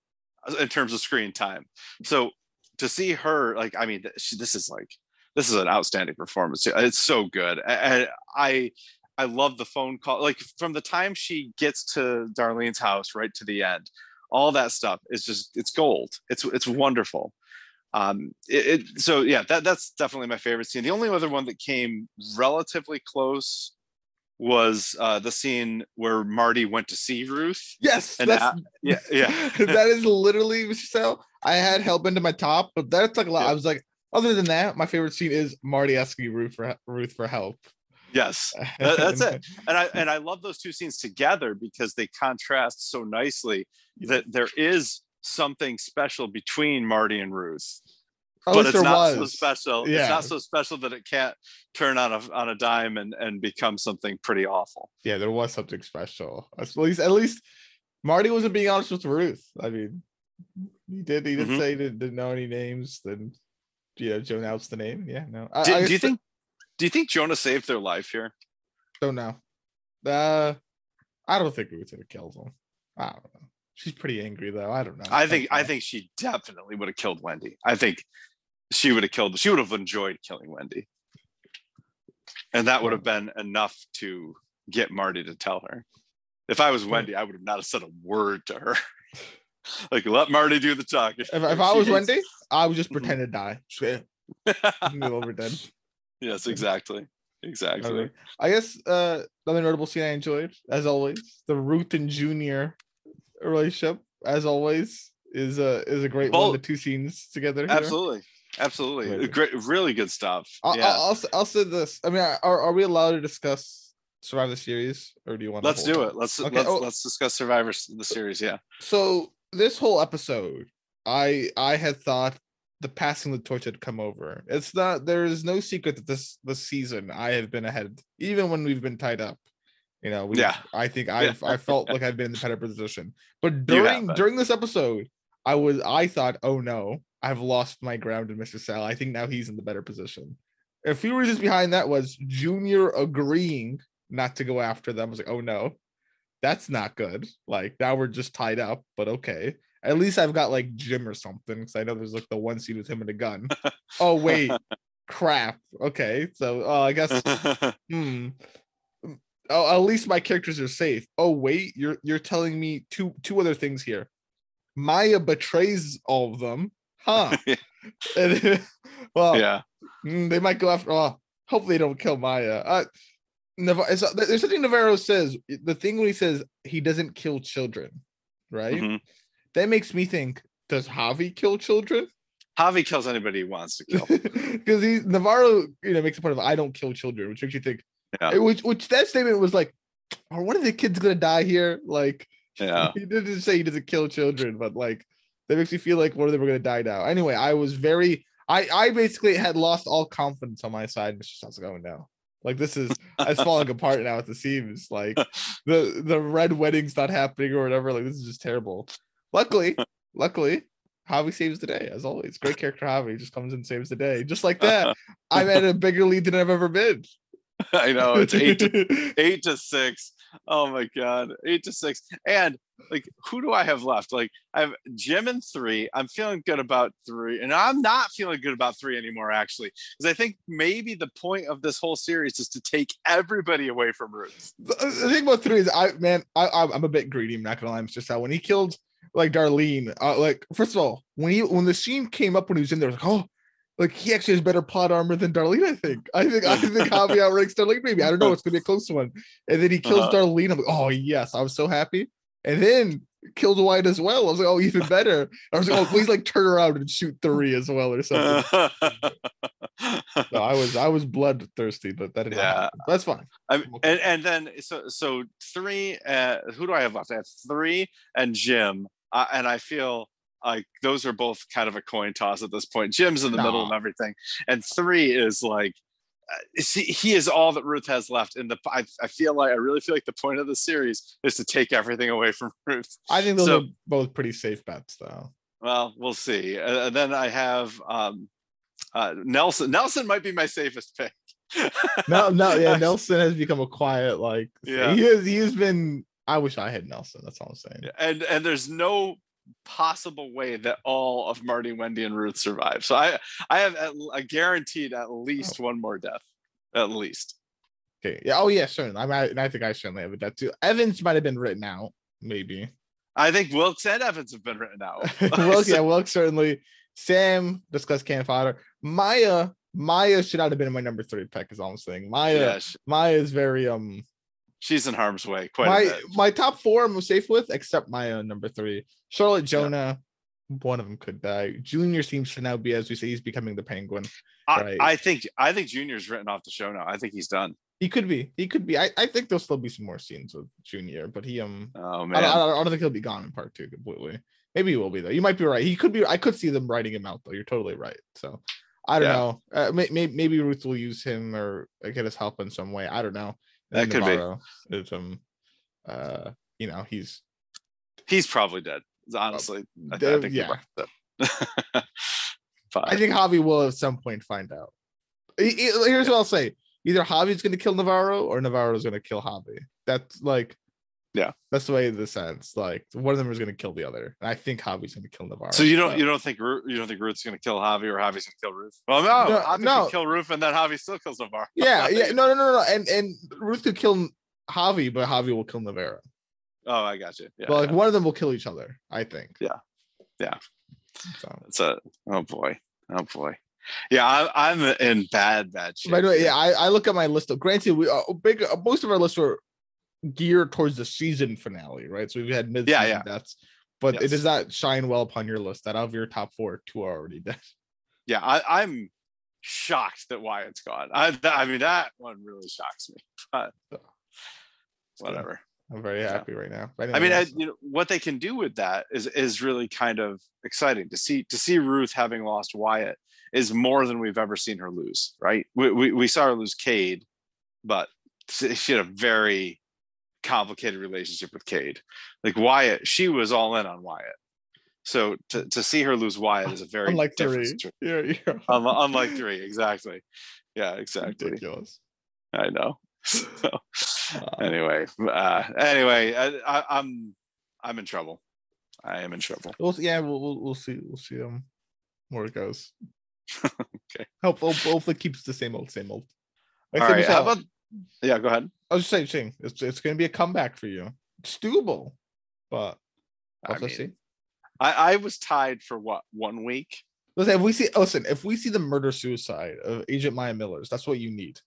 uh, in terms of screen time. So to see her, like, I mean, she, this is like this is an outstanding performance. It's so good. And I I love the phone call. Like from the time she gets to Darlene's house right to the end, all that stuff is just it's gold. It's it's wonderful um it, it so yeah that that's definitely my favorite scene the only other one that came relatively close was uh the scene where marty went to see ruth Yes, And that's, a- yeah yeah that is literally. Sal. I had help into my top, but that's like a lot. Yeah. I was like, other than that, my favorite scene is Marty asking Ruth for Ruth for help. yes that's it. and i and i love those two scenes together because they contrast so nicely that there is something special between marty and ruth At but it's not so special Yeah. it's not so special that it can't turn on a on a dime and and become something pretty awful Yeah, there was something special. At least, at least Marty wasn't being honest with Ruth. I mean, he did. He did Mhm. say he didn't, didn't know any names. Then, you know, Joe announced the name. Yeah, no. I, do, I do you think do you think jonah saved their life here Don't know. Uh, I don't think Ruth would have killed him. I don't know. She's pretty angry though. I don't know. I think I think she definitely would have killed Wendy. I think she would have killed. She would have enjoyed killing Wendy, and that would have been enough to get Marty to tell her. If I was Wendy, I would have not have said a word to her. like let Marty do the talking. If, if I was Wendy, I would just mm-hmm. pretend to die. over dead. Yes, exactly. Exactly. I guess uh another notable scene I enjoyed, as always, the Ruth and Junior relationship, as always, is a is a great Both. one. The two scenes together. Here. Absolutely. Absolutely. Right. Great, really good stuff. I'll, yeah. I'll, I'll, I'll say this. I mean, are, are we allowed to discuss Survivor Series, or do you want? Let's do it. Let's okay. let's, oh. let's discuss Survivor the series. Yeah. So this whole episode, I I had thought the passing the torch had come over. It's not. There is no secret that this this season I have been ahead, even when we've been tied up. You know, we, yeah. I think I've I felt like I've been in the better position, but during during this episode, I was I thought, oh no, I've lost my ground in Mr. Sal. I think now he's in the better position. A few reasons behind that was Junior agreeing not to go after them. I was like, oh no, that's not good. Like now we're just tied up, but okay. At least I've got like Jim or something because I know there's like the one scene with him and a gun. oh wait, crap. Okay, so uh, I guess. hmm. Oh, at least my characters are safe. Oh wait, you're you're telling me two two other things here. Maya betrays all of them, huh? and, well, yeah, mm, they might go after. Oh, hopefully they don't kill Maya. Uh, Navarro, there's something Navarro says. The thing when he says he doesn't kill children, right? Mm-hmm that makes me think: Does Javi kill children? Javi kills anybody he wants to kill. Because he Navarro, you know, makes a point of I don't kill children, which makes you think. Yeah. Which which that statement was like, are one of the kids gonna die here? Like, yeah, he didn't say he doesn't kill children, but like that makes me feel like one of them are gonna die now. Anyway, I was very I I basically had lost all confidence on my side. Mr. Going now? Like this is it's falling apart now at the seams. Like the the red wedding's not happening or whatever. Like this is just terrible. Luckily, luckily, Javi saves the day as always. Great character Javi just comes and saves the day. Just like that. I'm at a bigger lead than I've ever been. I know it's eight to, eight to six. Oh my god, eight to six. And like, who do I have left? Like, I have Jim and three. I'm feeling good about three, and I'm not feeling good about three anymore, actually, because I think maybe the point of this whole series is to take everybody away from Ruth. The, the thing about three is, I man, I, I'm a bit greedy. I'm not gonna lie. I'm just how when he killed like Darlene. Uh, like first of all, when he when the scene came up when he was in there, was like, oh, like he actually has better plot armor than Darlene. I think. I think I think Javi outranks Darlene. Maybe I don't know. It's gonna be a close one. And then he kills uh-huh. Darlene. I'm like, oh yes, I was so happy. And then killed Wyatt as well. I was like, oh, even better. I was like, oh, please like turn around and shoot three as well or something. so I was I was bloodthirsty, but that didn't yeah. Happen. That's fine. I'm, and and then so so three. Uh, who do I have left? I have three and Jim uh, and I feel like those are both kind of a coin toss at this point. Jim's in the middle of everything, and three is like uh, see, he is all that Ruth has left. And the I, I feel like I really feel like the point of the series is to take everything away from Ruth. I think those so, are both pretty safe bets, though. Well, we'll see. Uh, and then I have um, uh, Nelson. Nelson might be my safest pick. no, no, yeah. Nelson has become a quiet like. Yeah, he has. He's been I wish I had Nelson. That's all I'm saying. And and there's no possible way that all of Marty, Wendy, and Ruth survive. So I I have a guaranteed at least oh. one more death, at least. Okay. Yeah. Oh yeah. Certainly. I mean, I, I think I certainly have a death too. Evans might have been written out. Maybe. I think Wilkes and Evans have been written out. Wilkes, yeah, Wilkes certainly. Sam discussed can fodder. Maya, Maya should not have been in my number three pick. Is all I'm saying. Maya, yeah, she, Maya is very um she's in harm's way quite my my top four I'm safe with, except my own number three. Charlotte Jonah, yeah. one of them could die. Junior seems to now be, as we say, he's becoming the penguin. I, right? I think I think Junior's written off the show now. I think he's done. He could be. He could be. I, I think there'll still be some more scenes with Junior, but he um. Oh man, I, I, I don't think he'll be gone in part two completely. Maybe he will be though. You might be right. He could be. I could see them writing him out though. You're totally right. So I don't yeah. know. Uh, may, maybe Ruth will use him or get his help in some way. I don't know. That could Navarro be. Is, um, uh, you know, he's he's probably dead. Honestly, uh, I, I, think yeah. I think Javi will at some point find out. Here's yeah. what I'll say: either Javi's going to kill Navarro or Navarro's going to kill Javi. That's like Yeah. That's the way this sense. Like one of them is gonna kill the other. And I think Javi's gonna kill Navarro. So you don't but- you don't think Ru- you don't think Ruth's gonna kill Javi or Javi's gonna kill Ruth? Well, no, No, Javi no. kill Ruth and then Javi still kills Navarro. Yeah, yeah. No, no, no, no. And and Ruth could kill Javi, but Javi will kill Navarro. Oh, I got you. Yeah, but like yeah. one of them will kill each other, I think. Yeah. Yeah. So it's a oh boy, oh boy. Yeah, I, I'm in bad bad shape. by the way, yeah, I, I look at my list of granted we uh, big uh, most of our lists were geared towards the season finale, right? So we've had mid season yeah. deaths, but it does not shine well upon your list that out of your top four, two are already dead. yeah, I, I'm shocked that Wyatt's gone. I, th- I mean, that one really shocks me. But whatever. I'm very Yeah. happy right now. I mean, I, you know, what they can do with that is is really kind of exciting to see. To see Ruth having lost Wyatt is more than we've ever seen her lose. Right? We we, we saw her lose Cade, but she had a very complicated relationship with Cade. Like Wyatt, she was all in on Wyatt. So to, to see her lose Wyatt is a very unlike three, situ- you're, you're unlike, three, exactly. Yeah, exactly. ridiculous. I know. So, Uh, anyway, uh, anyway, I, I, I'm I'm in trouble. I am in trouble. We'll yeah, we'll, we'll we'll see we'll see um where it goes. Okay. Hope, hope hopefully keeps the same old same old. All right, how about? Yeah, go ahead. I was just saying, it's it's gonna be a comeback for you. It's doable, but I mean, see. I, I was tied for what one week. Listen, if we see listen, if we see the murder suicide of Agent Maya Miller's, that's what you need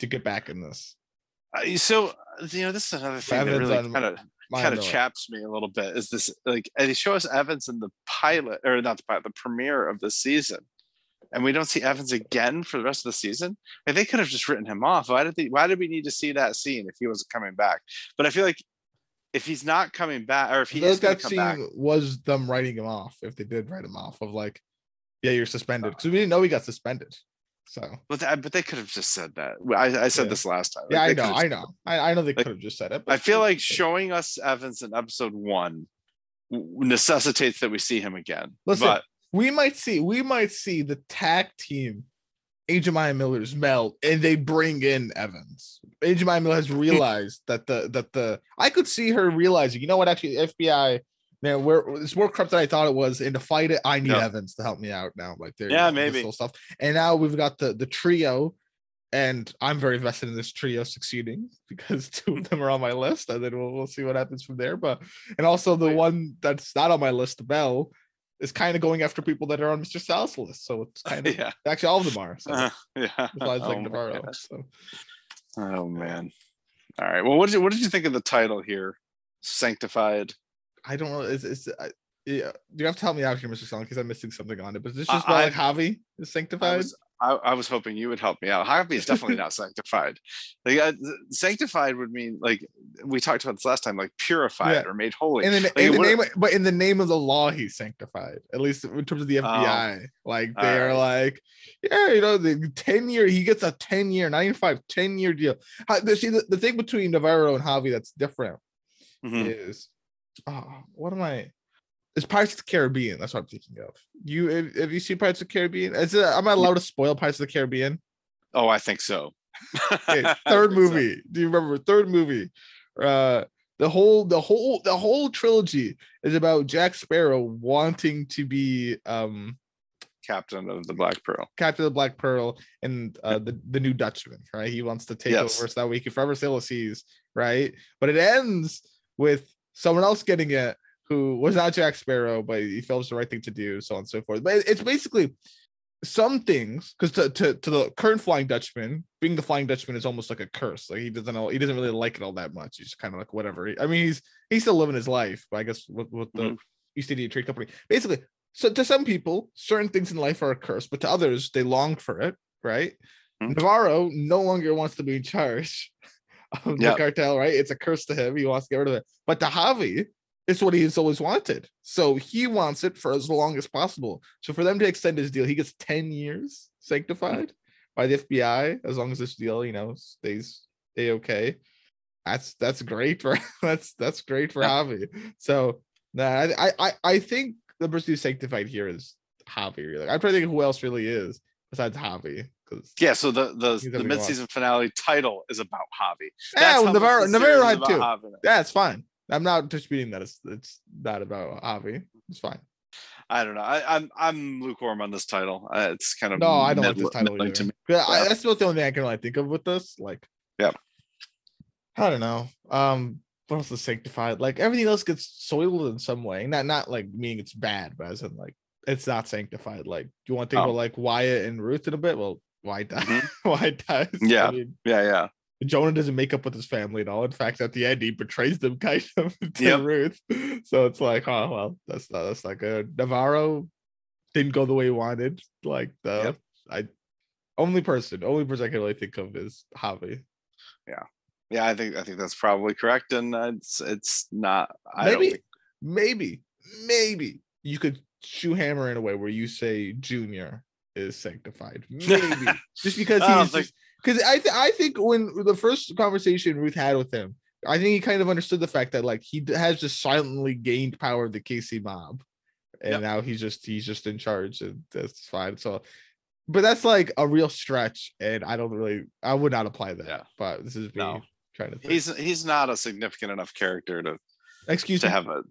to get back in this. Uh, so you know, this is another thing that really kind of kind of chaps me a little bit. Is this like and they show us Evans in the pilot or not the pilot, the premiere of the season, and we don't see Evans again for the rest of the season. Like they could have just written him off. Why did they? Why did we need to see that scene if he wasn't coming back? But I feel like if he's not coming back, or if he Those that come scene back, was them writing him off. If they did write him off, of like, yeah, you're suspended uh, because we didn't know he got suspended. So but that, but they could have just said that. I, I said Yeah. this last time. yeah, I know, could have I know, I, I know they Like, could have just said it. I feel like showing us Evans in episode one necessitates that we see him again. Listen, but we might see we might see the tag team Maya Miller's melt and they bring in Evans. Maya Miller has realized that the that the I could see her realizing, you know what, actually FBI, man, we're it's more corrupt than I thought it was. And to fight it, I need Yeah. Evans to help me out now. Like there, Yeah, maybe. stuff. And now we've got the the trio, and I'm very vested in this trio succeeding because two of them are on my list, and then we'll, we'll see what happens from there. But and also the one that's not on my list, Bell, is kind of going after people that are on Mr. Sal's list. So it's kind of yeah, actually all of them are. So uh, yeah. besides like Oh my Navarro. So Oh man. All right. Well, what did you what did you think of the title here? Sanctified. I don't know. Is is I, yeah, you have to help me out here, Mr. Sal, because I'm missing something on it. But is this I- just about like Javi is I sanctified? was, I, I was hoping you would help me out. Javi is definitely not sanctified. Like uh, sanctified would mean like we talked about this last time, like purified Yeah. or made holy. in the, Like, in the name, but in the name of the law, he's sanctified. At least in terms of the FBI, like they are right. like, yeah, you know, the ten year. He gets a ten year, 95, 10 year deal. How, the, see, the, the thing between Navarro and Javi that's different Mhm. is, oh, what am I? It's Pirates of the Caribbean. That's what I'm thinking of. You have, you seen Pirates of the Caribbean? Is it, am I allowed to spoil Pirates of the Caribbean? Oh, I think so. Okay, third think so. movie. Do you remember third movie? Uh the whole the whole the whole trilogy is about Jack Sparrow wanting to be um Captain of the Black Pearl. Captain of the Black Pearl and uh the, the new Dutchman, right? He wants to take Yes. over so that we can forever sail the seas, right? But it ends with someone else getting it who was not Jack Sparrow, but he felt it was the right thing to do, so on and so forth. But it's basically some things because to, to to the current Flying Dutchman, being the Flying Dutchman is almost like a curse. Like he doesn't know he doesn't really like it all that much. He's kind of like whatever. I mean, he's he's still living his life, but I guess with, with the Mhm. East India Trade Company, basically. So to some people, certain things in life are a curse, but to others, they long for it, right? Mhm. Navarro no longer wants to be in charge of the Yep. cartel, right? It's a curse to him. He wants to get rid of it. But to Javi, it's what he's always wanted. So he wants it for as long as possible. So for them to extend his deal, he gets 10 years sanctified by the FBI, as long as this deal, you know, stays a okay. That's that's great for that's that's great for Javi. So nah, I, I I think the person who's sanctified here is Javi. Really, I'm trying to think who else really is besides Javi. because Yeah, so the the, the mid-season finale title is about Javi. Oh, yeah, how well, much Navarro Navarro had about too. Javi. Yeah, it's fine. I'm not disputing that it's it's not about Javi. It's fine. I don't know. I, I'm I'm lukewarm on this title. Uh, it's kind of No, I don't like this title middling either. to me. Yeah, I, that's about the only thing I can really think of with this. Like, Yep. I don't know. Um, what else is sanctified? Like everything else gets soiled in some way. Not not like meaning it's bad, but as in like it's not sanctified. Like, do you want to think Oh. about like Wyatt and Ruth in a bit? Well, why why dies? Yeah. I mean, Yeah, yeah. Jonah doesn't make up with his family at all. In fact, at the end, he betrays them kind of to Yep. Ruth. So it's like, oh well, that's not that's not good. Navarro didn't go the way he wanted. Like the Yep. I only person, only person I can really think of is Javi. Yeah, Yeah, I think I think that's probably correct, and it's it's not. I don't Maybe, think, maybe, maybe you could shoe hammer in a way where you say Junior is sanctified. Maybe just because he's think- because I th- I think when the first conversation Ruth had with him, I think he kind of understood the fact that like he d- has just silently gained power of the KC mob, and Yep. now he's just he's just in charge, and that's fine. So, but that's like a real stretch, and I don't really I would not apply that. Yeah. But this is me No. trying to. Think. he's he's not a significant enough character to excuse to me. have a.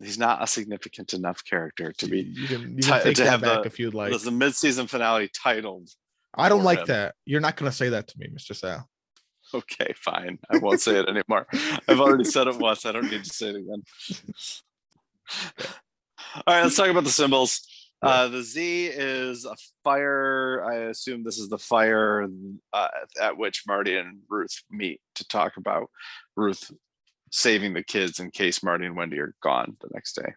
He's not a significant enough character to be. you can, you can take to that have back the- if you'd like. The mid-season finale titled. I don't like him. that. You're not gonna say that to me, Mr. Sal. Okay, fine. I won't say it anymore. I've already said it once. I don't need to say it again. All right, let's talk about the symbols. Uh, the Z is a fire. I assume this is the fire uh, at which Marty and Ruth meet to talk about Ruth saving the kids in case Marty and Wendy are gone the next day.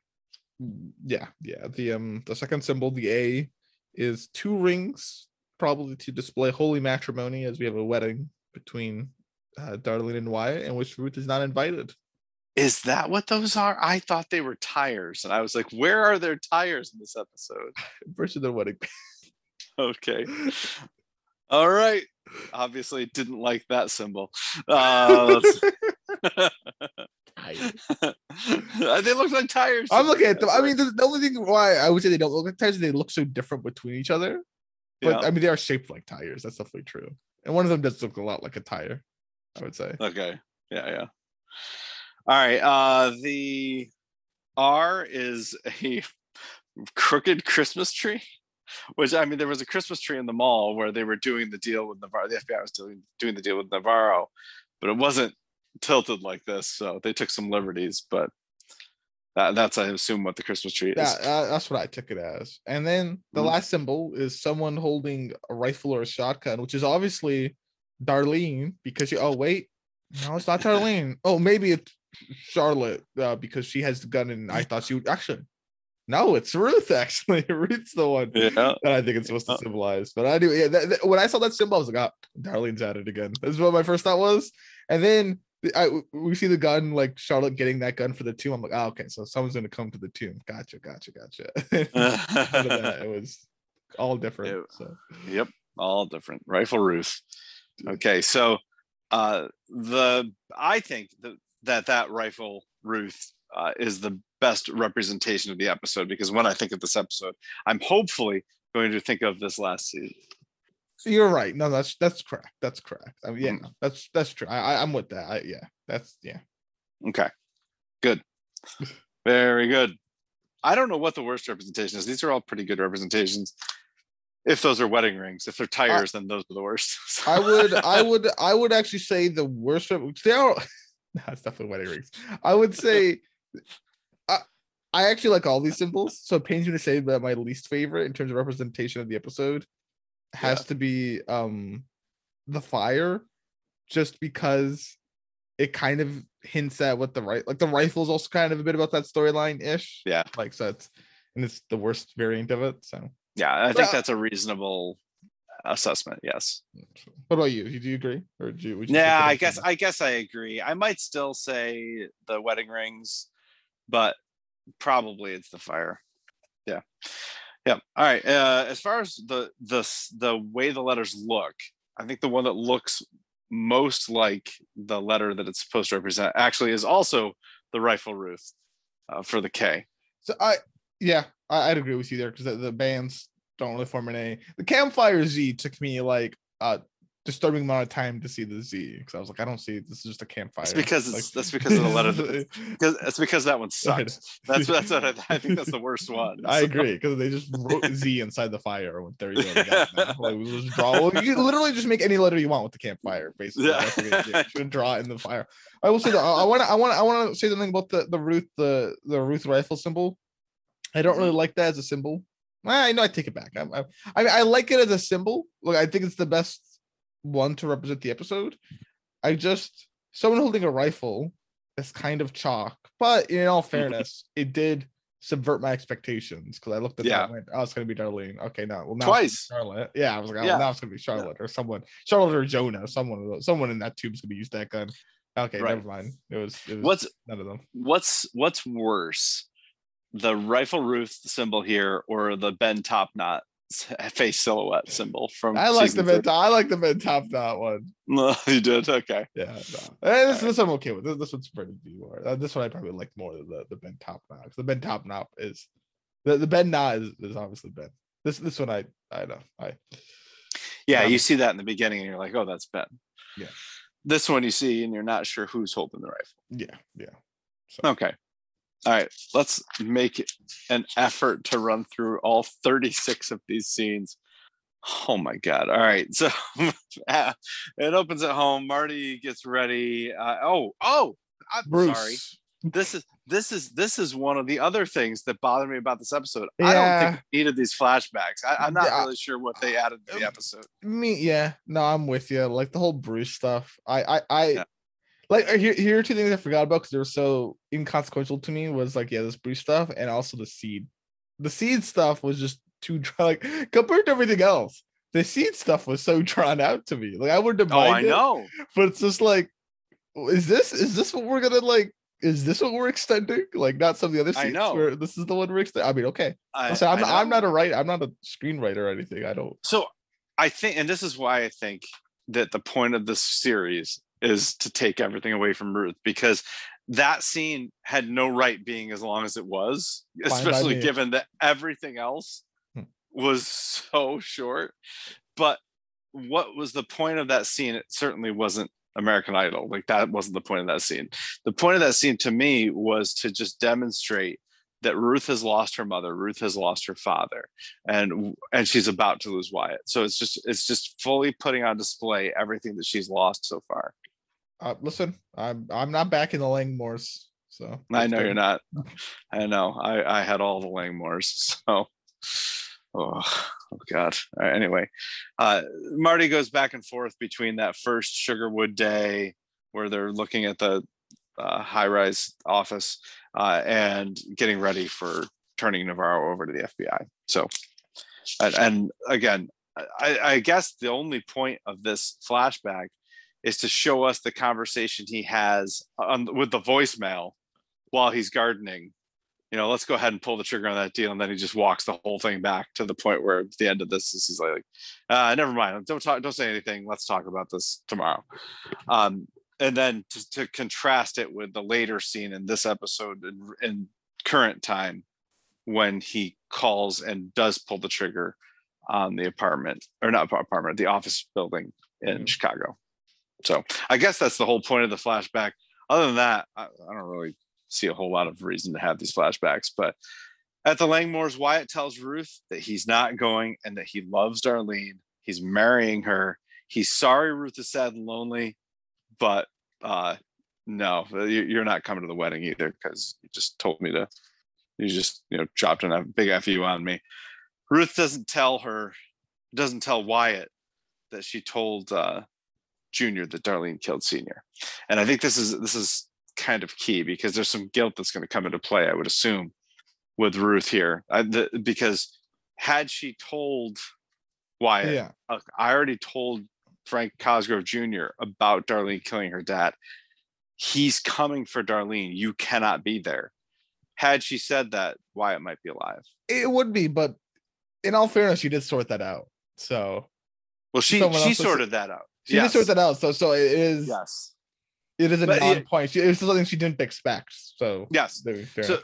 Yeah, yeah. The um the second symbol, the A, is two rings, probably to display holy matrimony, as we have a wedding between uh, Darlene and Wyatt, in which Ruth is not invited. Is that what those are? I thought they were tires, and I was like, "Where are their tires in this episode?" Versus their wedding. Okay. All right. Obviously, didn't like that symbol. Uh, they look like tires. I'm looking at them. I mean, the, the only thing why I would say they don't look like tires is they look so different between each other. But Yeah. I mean, they are shaped like tires. That's definitely true. And one of them does look a lot like a tire. I would say. Okay. Yeah, yeah. All right. Uh the R is a crooked Christmas tree. Which I mean, there was a Christmas tree in the mall where they were doing the deal with Navarro. The FBI was doing doing the deal with Navarro, but it wasn't tilted like this. So they took some liberties. But that, that's I assume what the Christmas tree is. Yeah, uh, that's what I took it as. And then the Mhm. last symbol is someone holding a rifle or a shotgun, which is obviously Darlene because you. Oh wait, no, it's not Darlene. oh, maybe it's Charlotte uh, because she has the gun, and I thought she would actually. No, it's Ruth. Actually, Ruth's the one Yeah. that I think it's supposed to Uh. symbolize. But I do. Yeah, that, that- when I saw that symbol, I was like, "Oh, Darlene's at it again." This is what my first thought was. And then the- I we see the gun, like Charlotte getting that gun for the tomb. I'm like, "Oh, okay, so someone's gonna come to the tomb." Gotcha, gotcha, gotcha. That. It was all different. Ew. So Yep, all different. Rifle Ruth. Okay, so uh the I think that that that rifle Ruth uh, is the best representation of the episode because when I think of this episode, I'm hopefully going to think of this last season. You're right. No, that's that's correct. That's correct. I mean, yeah, no, that's that's true. I, I I'm with that. I, yeah, that's yeah. Okay, good, very good. I don't know what the worst representation is. These are all pretty good representations. If those are wedding rings, if they're tires, then those are the worst. I would, I would, I would actually say the worst. They are. No, it's definitely wedding rings. I would say. I, I actually like all these symbols, so it pains me to say that my least favorite in terms of representation of the episode has Yeah. to be um the fire, just because it kind of hints at what the right like the rifle is also kind of a bit about that storyline ish. Yeah. like so it's and it's the worst variant of it. So, yeah, I think that's a reasonable assessment. Yes. what about you? Do you agree, or do you? would you Yeah, I guess? I guess I agree. I might still say the wedding rings, but probably it's the fire. Yeah. Yeah. All right. Uh as far as the the the way the letters look, I think the one that looks most like the letter that it's supposed to represent actually is also the rifle Ruth uh, for the K. So I, yeah, I, I'd agree with you there because the, the bands don't really form an A. The campfire Z took me like uh disturbing amount of time to see the Z because I was like, I don't see it. This is just a campfire. It's because Like- it's that's because of the letter. Because it's because that one sucks. That's that's what I, I think that's the worst one. I So- agree because they just wrote Z inside the fire. When there you they got it now. Like, we'll just draw. Well, you literally just make any letter you want with the campfire. Basically, Yeah. That's you should draw it in the fire. I will say that I want to. I want. I want to say something about the the Ruth the the Ruth rifle symbol. I don't really mm-hmm. like that as a symbol. I know I take it back. I, I, I mean, I like it as a symbol. Look, I think it's the best one to represent the episode. I just someone holding a rifle is kind of chalk, but in all fairness, it did subvert my expectations because I looked at that Yeah. and went, "Oh, it's gonna be Darlene." Okay, no, well now Twice. Charlotte. Yeah, I was like, "Oh, Yeah. now it's gonna be Charlotte or someone, Charlotte or Jonah, someone someone in that tube's gonna use that gun." Okay, Right. never mind. It was, it was What's none of them. what's what's worse, the rifle Ruth symbol here or the Ben Top Knot face silhouette symbol from? I like the Ben. Top- I like the Ben Top Knot one. No, you did okay. Yeah, no. Eh, this, this I'm okay with. This, this one's pretty more. Uh, this one I probably like more than the, the Ben Top Knot. 'cause The Ben Top Knot is the, the Ben Knot is, is obviously Ben. This this one I I know I Yeah, Um, you see that in the beginning, and you're like, "Oh, that's Ben." Yeah. This one you see, and you're not sure who's holding the rifle. yeah yeah. Okay. All right. Let's make an effort to run through all 36 of these scenes. Oh my God. All right. So it opens at home. Marty gets ready. Uh, oh, oh, I'm Bruce. sorry. This is this is this is one of the other things that bothered me about this episode. I don't think needed these flashbacks. I, I'm not Yeah. really sure what they added to the Um, episode. Me yeah no I'm with you. Like the whole Bruce stuff. I I I. Yeah. Like uh, here, here are two things I forgot about because they were so inconsequential to me. Was like yeah, this brief stuff and also the seed. The seed stuff was just too dry. Like compared to everything else, the seed stuff was so drawn out to me. Like I wouldn't have Oh, I minded, know. but it's just like, is this is this what we're gonna like? Is this what we're extending? Like not some of the other I scenes know. where this is the one we're extending. I mean, okay. I, Listen, I'm, I I'm not a writer. I'm not a screenwriter or anything. I don't. so I think, and this is why I think that the point of this series is to take everything away from Ruth because that scene had no right being as long as it was, especially given that everything else Hmm. was so short. But what was the point of that scene? It certainly wasn't American Idol. Like that wasn't the point of that scene. The point of that scene to me was to just demonstrate that Ruth has lost her mother, Ruth has lost her father, and and she's about to lose Wyatt. So it's just it's just fully putting on display everything that she's lost so far. Uh, listen, I'm I'm not back in the Langmores. So I know you're not. I know. I I had all the Langmores. So oh, oh god. Right, anyway, uh Marty goes back and forth between that first Sugarwood day where they're looking at the uh, high-rise office uh, and getting ready for turning Navarro over to the FBI. So and, and again, I, I guess the only point of this flashback is to show us the conversation he has on, with the voicemail while he's gardening. You know, let's go ahead and pull the trigger on that deal, and then he just walks the whole thing back to the point where at the end of this is he's like, uh, "Never mind, don't talk, don't say anything. Let's talk about this tomorrow." Um, and then to, to contrast it with the later scene in this episode in, in current time when he calls and does pull the trigger on the apartment or not apartment, the office building in Mhm. Chicago. So I guess that's the whole point of the flashback. Other than that, I, I don't really see a whole lot of reason to have these flashbacks. But at the Langmores, Wyatt tells Ruth that he's not going and that he loves Darlene. He's marrying her. He's sorry Ruth is sad and lonely, but uh no, you- you're not coming to the wedding either because you just told me to. You just you know dropped a big fu on me. Ruth doesn't tell her, doesn't tell Wyatt that she told uh, Junior that Darlene killed Senior, and I think this is this is kind of key because there's some guilt that's going to come into play. I would assume with Ruth here, I, the, because had she told Wyatt, Yeah. "Look, I already told Frank Cosgrove Jr. about Darlene killing her dad. He's coming for Darlene. You cannot be there. Had she said that, Wyatt might be alive. It would be, but in all fairness, you did sort that out. So Well, she she else was- sorted that out. She did sort that out. So so it is Yes. it is a But it- non-point. She, it was something she didn't expect. So Yes. So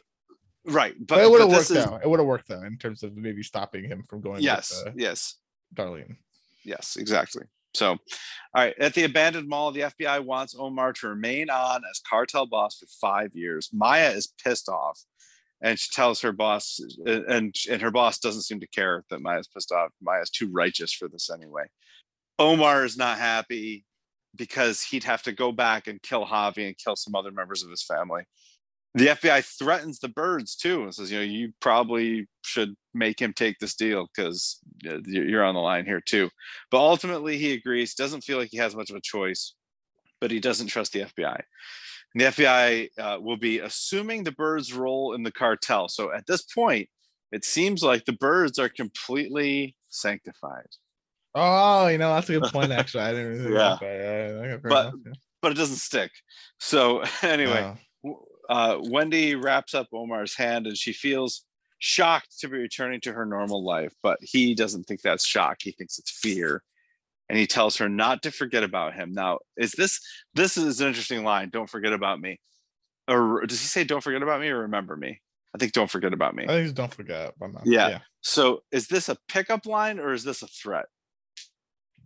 right, But, but, it would have worked is though. It would have worked though in terms of maybe stopping him from going. yes, with, uh, yes, Darlene. yes, exactly. So, all right, at the abandoned mall, the FBI wants Omar to remain on as cartel boss for five years. Maya is pissed off, and she tells her boss, and and her boss doesn't seem to care that Maya's pissed off. Maya's too righteous for this anyway. Omar is not happy because he'd have to go back and kill Javi and kill some other members of his family. The FBI threatens the birds too and says, you know, you probably should make him take this deal because you're on the line here too. But ultimately, he agrees. Doesn't feel like he has much of a choice, but he doesn't trust the FBI. And the FBI uh, will be assuming the birds' role in the cartel. So at this point, it seems like the birds are completely sanctified. Oh, you know that's a good point. Actually, I didn't really think Yeah. about that. Yeah, But- enough, yeah. but it doesn't stick. So anyway, Oh. w- uh, Wendy wraps up Omar's hand and she feels shocked to be returning to her normal life, but he doesn't think that's shock. He thinks it's fear. And he tells her not to forget about him. Now, is this this is an interesting line? Don't forget about me. Or does he say don't forget about me or remember me? I think don't forget about me. I think don't forget. But no. Yeah. So is this a pickup line or is this a threat?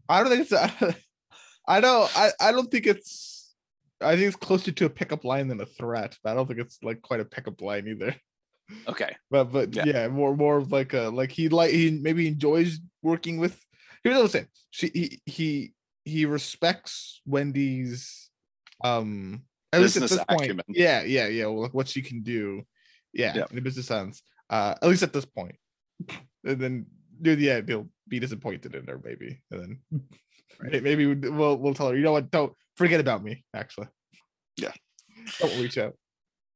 I don't think it's. A, I don't. I. I don't think it's. I think it's closer to a pickup line than a threat, but I don't think it's like quite a pickup line either. Okay. But but Yeah. yeah, more more of like a like he like he maybe enjoys working with. Here's what I'm saying. She he he he respects Wendy's um at least at Business this point. acumen. Yeah, yeah, yeah. Well, like what she can do. Yeah, Yeah. in a business sense. Uh, at least at this point. And then dude, yeah, he'll be disappointed in her maybe, and then may- maybe we'll we'll tell her, you know what? Don't forget about me. Actually, Yeah. Don't reach out.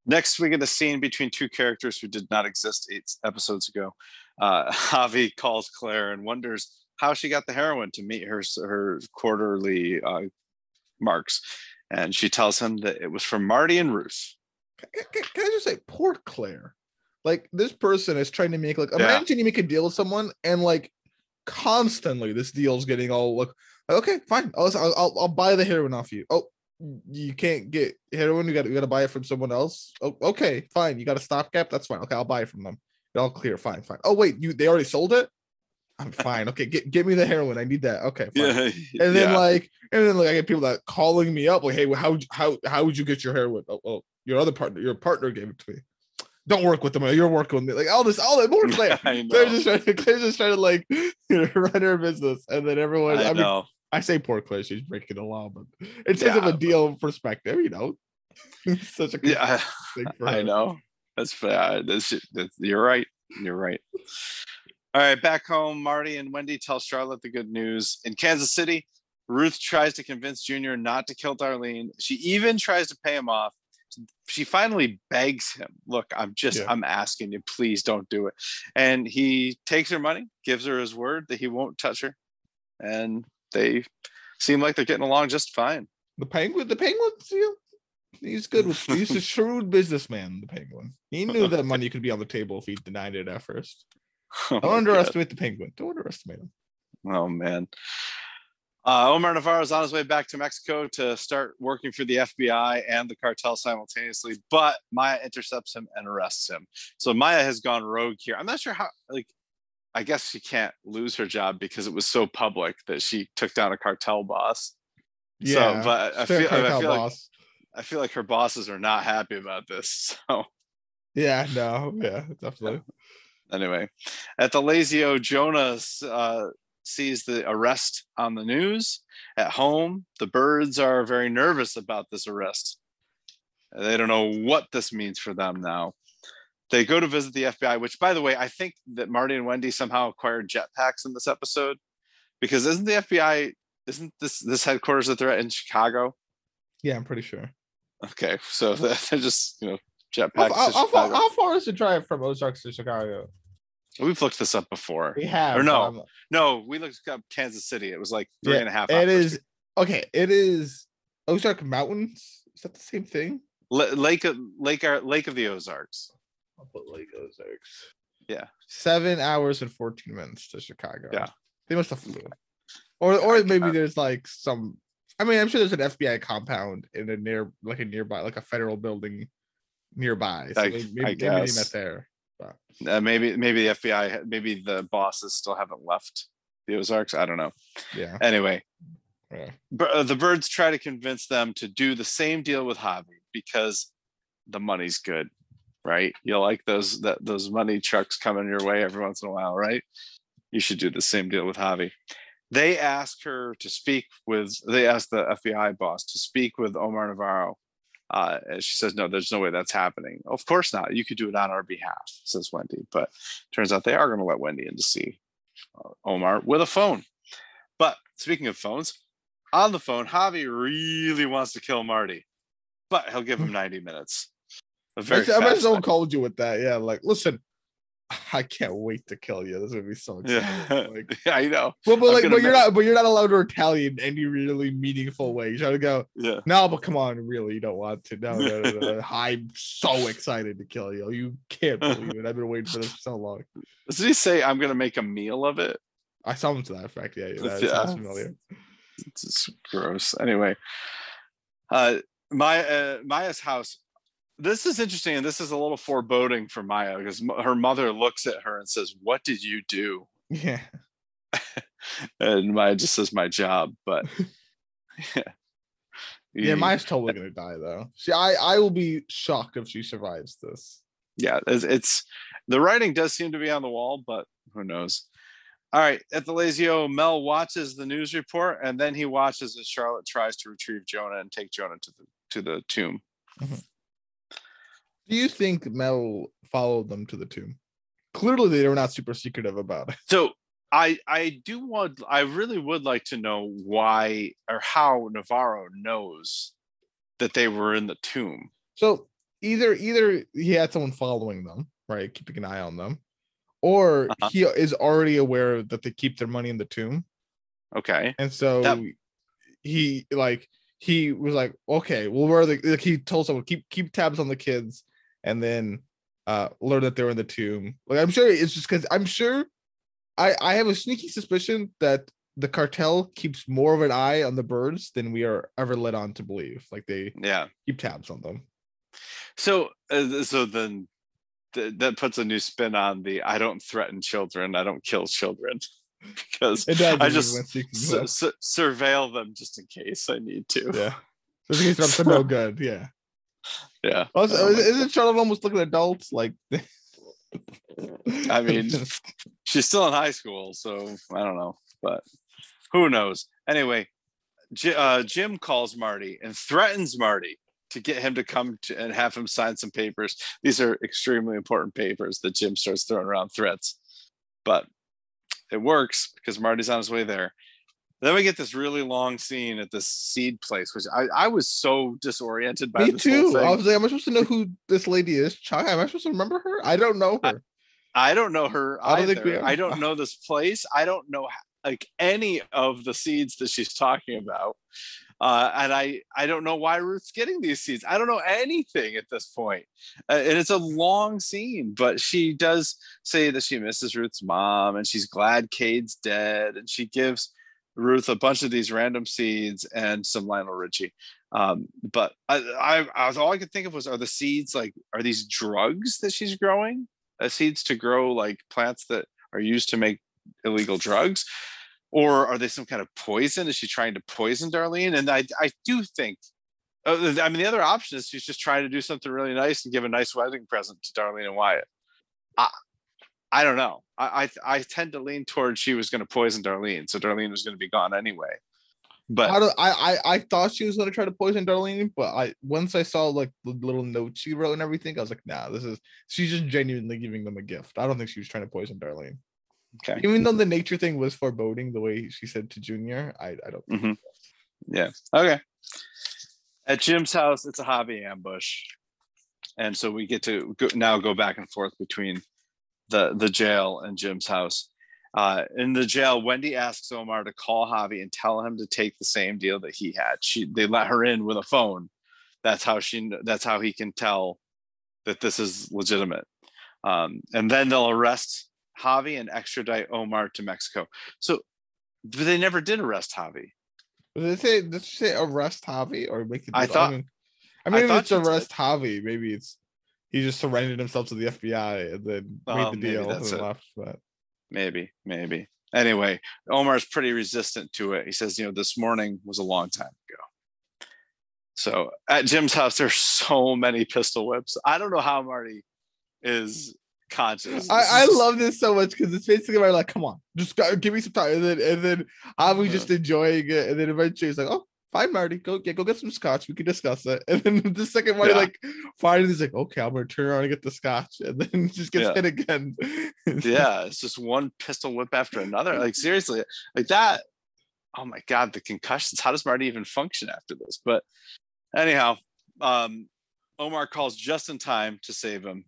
Next, we get a scene between two characters who did not exist eight episodes ago. Uh, Javi calls Claire and wonders how she got the heroin to meet her her quarterly uh, marks, and she tells him that it was from Marty and Ruth. Can, can- can I just say, poor Claire? Like this person is trying to make like Yeah. imagine you make a deal with someone and like constantly this deal's getting all like okay fine I'll, I'll I'll- buy the heroin off you. Oh, you can't get heroin. You got you got to buy it from someone else. Oh, okay fine. You got a stopgap. That's fine. Okay, I'll buy it from them. It all clear. Fine, fine. Oh wait, you they already sold it. I'm fine. Okay, get give me the heroin. I need that. Okay, fine. And then Yeah. like, and then like I get people that calling me up like, hey, how how how would you get your heroin? Oh, well, your other partner, your partner gave it to me. Don't work with them. You're working with me. Like all this, all that more Claire. They're just trying to, Claire's just trying to like you know, run her business, and then everyone. I, I mean, know. I say poor Claire, she's breaking the law, but in terms of Yeah, a but- deal perspective, you know, such a Yeah, thing for I know. That's fair. Uh, that's, that's you're right. You're right. All right, back home, Marty and Wendy tell Charlotte the good news. In Kansas City, Ruth tries to convince Junior not to kill Darlene. She even tries to pay him off. She finally begs him, "Look, I'm just Yeah. I'm asking you, please don't do it." And he takes her money, gives her his word that he won't touch her, and they seem like they're getting along just fine. The penguin, the penguin's you he's good with he's a shrewd businessman. The penguin, he knew that money could be on the table if he denied it at first. Oh Don't my underestimate the penguin. Don't underestimate him. Oh man. Uh, Omar Navarro is on his way back to Mexico to start working for the FBI and the cartel simultaneously, but Maya intercepts him and arrests him. So Maya has gone rogue here. I'm not sure how, like, I guess she can't lose her job because it was so public that she took down a cartel boss. Yeah, so, but I feel, I feel like. I feel like her bosses are not happy about this. So Yeah, no, yeah, definitely. anyway, at the Lazy-O, Jonas uh, sees the arrest on the news. At home, the birds are very nervous about this arrest. They don't know what this means for them now. They go to visit the FBI, which, by the way, I think that Marty and Wendy somehow acquired jetpacks in this episode, because isn't the FBI isn't this this headquarters that they're at in Chicago? Yeah, I'm pretty sure. Okay, so they're just you know jetpacks. how, how how far is the drive from Ozarks to Chicago? We've looked this up before. We have. Or no, I'm- No, we looked up Kansas City. It was like three Yeah, and a half It hours. is okay. It is Ozark Mountains. Is that the same thing? L- Lake of Lake Ar- Lake of the Ozarks. I'll put Lake Ozarks. Yeah. Seven hours and 14 minutes to Chicago. Yeah. They must have flew. Or or maybe uh, there's like some I mean, I'm sure there's an FBI compound in a near like a nearby, like a federal building nearby. So I- maybe, I maybe, maybe they met guess. There. Uh, maybe maybe the FBI, maybe the bosses still haven't left the Ozarks. I don't know. Yeah. Anyway, yeah. uh, the birds try to convince them to do the same deal with Javi because the money's good, right? You like those that those money trucks coming your way every once in a while, right? You should do the same deal with Javi. They ask her to speak with. They ask the FBI boss to speak with Omar Navarro. Uh, and she says, "No, there's no way that's happening. Of course not. You could do it on our behalf," says Wendy. But turns out they are going to let Wendy in to see uh, Omar with a phone. But speaking of phones, on the phone, Javi really wants to kill Marty, but he'll give him 90 minutes. A I bet fast someone called you with that. Yeah, like listen, I can't wait to kill you. This would be so exciting. Yeah, Like, I know. but, but I'm like, gonna but you're not, but you're not allowed to retaliate in any really meaningful way. You try to go, Yeah, no, but come on, really, you don't want to. No, no, no, no. I'm so excited to kill you. You can't believe it. I've been waiting for this for so long. does he say I'm going to make a meal of it? I saw him to that effect. Yeah, yeah that Yeah. sounds familiar. It's just gross. Anyway, uh, Maya, uh, Maya's house. This is interesting, and this is a little foreboding for Maya because m- her mother looks at her and says, "What did you do?" Yeah. And Maya just says, "My job." But yeah, Yeah, Maya's totally gonna die though. See, I I will be shocked if she survives this. yeah, it's, it's the writing does seem to be on the wall, but who knows? All right, at the Lazy-O, Mel watches the news report, and then he watches as Charlotte tries to retrieve Jonah and take Jonah to the to the tomb. Mm-hmm. Do you think Mel followed them to the tomb? Clearly, they were not super secretive about it. So I I do want I really would like to know why or how Navarro knows that they were in the tomb. So either either he had someone following them, right, keeping an eye on them, or Uh-huh. he is already aware that they keep their money in the tomb, Okay. and so That- he like he was like, okay, well, where are the like he told someone keep keep tabs on the kids, and then uh learn that they're in the tomb. Like I'm sure it's just because I'm sure I I have a sneaky suspicion that the cartel keeps more of an eye on the birds than we are ever led on to believe. Like they Yeah. keep tabs on them. So uh, so then th- that puts a new spin on the I don't threaten children, I don't kill children because I just su- su- surveil them just in case I need to. yeah. Just in case up no good. Yeah. Yeah. Also, Oh isn't Charlotte almost looking at adults? Like, I mean, she's still in high school, so I don't know, but who knows? Anyway, J- uh, Jim calls Marty and threatens Marty to get him to come to, and have him sign some papers. These are extremely important papers that Jim starts throwing around threats, but it works because Marty's on his way there. Then we get this really long scene at this seed place, which I, I was so disoriented by. me too. thing. I was like, am I supposed to know who this lady is? Chai, am I supposed to remember her? I don't know her. I don't know her I don't either. think we. I don't know this place. I don't know like any of the seeds that she's talking about. Uh, and I I don't know why Ruth's getting these seeds. I don't know anything at this point. Uh, and it's a long scene, but she does say that she misses Ruth's mom and she's glad Cade's dead. And she gives Ruth a bunch of these random seeds and some Lionel Richie. Um, but I, I, I was all I could think of was are the seeds like are these drugs that she's growing? uh, seeds to grow like plants that are used to make illegal drugs or are they some kind of poison is she trying to poison darlene and i i do think uh, i mean the other option is she's just trying to do something really nice and give a nice wedding present to darlene and wyatt i don't know i i, I tend to lean towards she was going to poison darlene so darlene was going to be gone anyway but I, I I thought she was gonna try to poison Darlene, but I once I saw like the little note she wrote and everything, I was like, nah, this is she's just genuinely giving them a gift. I don't think she was trying to poison Darlene. okay Even though the nature thing was foreboding, the way she said to Junior, I I don't. think Mhm. Yeah. Okay. At Jim's house, it's a Javi ambush, and so we get to go, now go back and forth between the the jail and Jim's house. Uh, in the jail, Wendy asks Omar to call Javi and tell him to take the same deal that he had. She they let her in with a phone. That's how she. That's how he can tell that this is legitimate. Um, and then they'll arrest Javi and extradite Omar to Mexico. So, but they never did arrest Javi. Did they say did she say arrest Javi or make it? I thought- I mean, I I if it's arrest Javi, maybe it's he just surrendered himself to the FBI and then Oh, made the deal and it. left. But Maybe, maybe. Anyway, Omar's pretty resistant to it. He says, you know, this morning was a long time ago. So at Jim's house, there's so many pistol whips. I don't know how Marty is conscious. I, I love this so much because it's basically like, come on, just go, give me some time, and then and then I'm Uh-huh. just enjoying it, and then eventually it's like, oh, fine, Marty, go get go get some scotch, we can discuss it, and then the second Marty Yeah. like finally he's like, okay, I'm gonna turn around and get the scotch, and then just gets Yeah. hit again. yeah, it's just one pistol whip after another. Like seriously, like that. Oh my god, the concussions. How does Marty even function after this? But anyhow, um, Omar calls just in time to save him,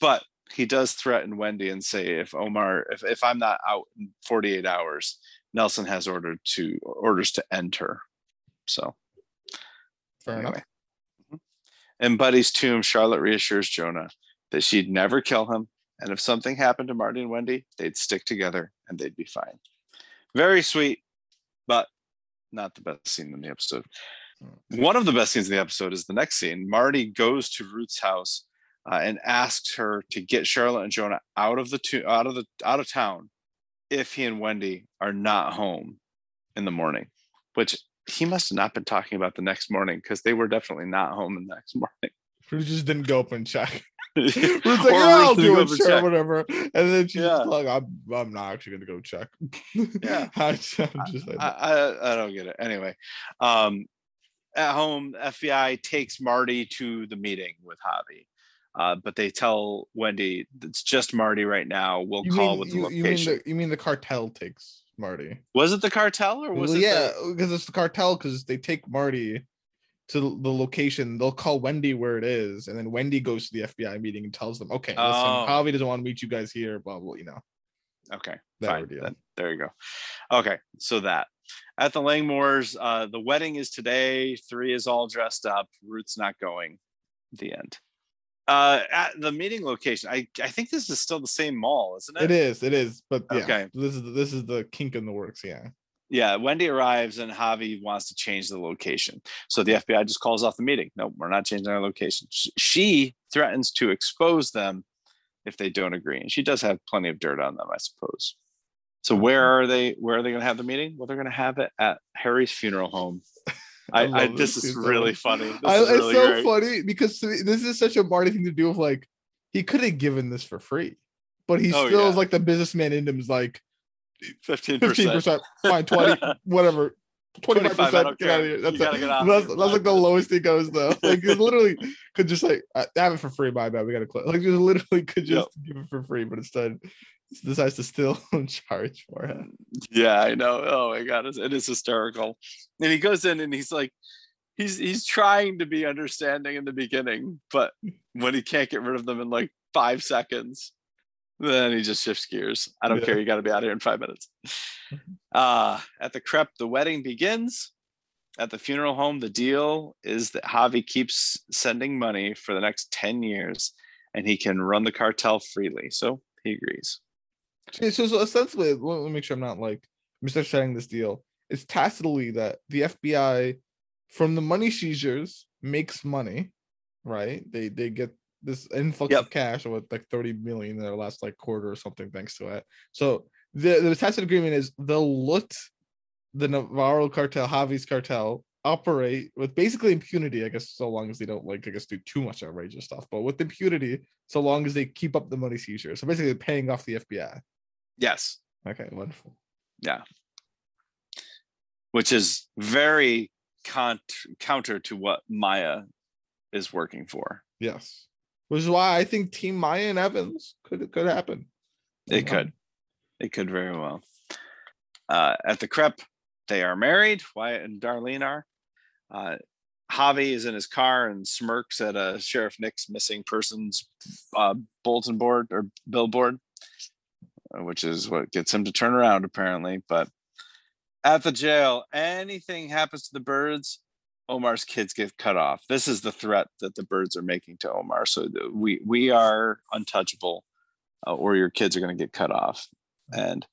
but he does threaten Wendy and say if Omar, if, if I'm not out in 48 hours, Nelson has ordered to orders to end her. So Fair enough. anyway. Mhm. In Buddy's tomb, Charlotte reassures Jonah that she'd never kill him, and if something happened to Marty and Wendy, they'd stick together and they'd be fine. Very sweet, but not the best scene in the episode. One of the best scenes in the episode is the next scene. Marty goes to Ruth's house uh, and asks her to get Charlotte and Jonah out of the to- out of the out of town if he and Wendy are not home in the morning, which he must have not been talking about the next morning because they were definitely not home the next morning. Who just didn't go up and check. Ruth's like, yeah, I'll do it, sure, whatever. And then she's Yeah. like, I'm, I'm not actually gonna go check. Yeah. I, am just like, I, I, I don't get it. Anyway, um, at home, FBI takes Marty to the meeting with Javi. Uh, but they tell Wendy it's just Marty right now. We'll you call mean, with the you, you mean location. the you mean the cartel takes Marty? was it the cartel or was Well, it? yeah, the- because it's the cartel. Because they take Marty to the the location. They'll call Wendy where it is, and then Wendy goes to the FBI meeting and tells them, "Okay, listen, Oh. Javi doesn't want to meet you guys here." Blah blah. You know okay. that Fine. ordeal. then there you go. Okay. So that at the Langmores, uh, the wedding is today. Three is all dressed up. Ruth's not going. The end. Uh, at the meeting location, I, I think this is still the same mall, isn't it? It is. It is. But yeah, Okay. this is this is the kink in the works. Yeah. yeah, Wendy arrives and Javi wants to change the location. So the FBI just calls off the meeting. No, we're not changing our location. She threatens to expose them if they don't agree. And she does have plenty of dirt on them, I suppose. So where are they? Where are they going to have the meeting? Well, they're going to have it at Harry's funeral home. I, I, love this this is really funny. This I, is it's so great. funny because to me, this is such a Marty thing to do. Of like, he could have given this for free, but he Oh, still yeah. is like the businessman in him is like fifteen percent. fine, twenty, whatever. 25 25, I percent get out of here. That's, out that's, that's like the lowest he goes though. Like he literally could just like have it for free. My bad. We gotta close. Like just literally could Yep. just give it for free, but instead decides to still charge for him. Yeah, I know. Oh my god, it is hysterical. And he goes in and he's like, he's he's trying to be understanding in the beginning, but when he can't get rid of them in like five seconds, then he just shifts gears. I don't Yeah. care. You got to be out of here in five minutes. Uh, at the crep, the wedding begins. At the funeral home, the deal is that Javi keeps sending money for the next 10 years and he can run the cartel freely. So he agrees. So, so ostensibly, let me make sure I'm not like misunderstanding this deal. It's tacitly that the FBI, from the money seizures, makes money, right? They they get this influx Yep. of cash of like 30 million in their last like quarter or something, thanks to it. So the the tacit agreement is they'll let the Navarro cartel, Javi's cartel, operate with basically impunity, I guess, so long as they don't like, I guess, do too much outrageous stuff, but with impunity, so long as they keep up the money seizure. So basically paying off the FBI. Yes. Okay, wonderful. Yeah. Which is very con- counter to what Maya is working for. Yes. Which is why I think Team Maya and Evans could could happen. It could. It could very well. Uh, at the crep, they are married. Wyatt and Darlene are. Uh, Javi is in his car and smirks at a Sheriff Nix's missing persons uh, bulletin board or billboard, which is what gets him to turn around, apparently. But at the jail, anything happens to the birds, Omar's kids get cut off. This is the threat that the birds are making to Omar. So we we are untouchable, uh, or your kids are going to get cut off. And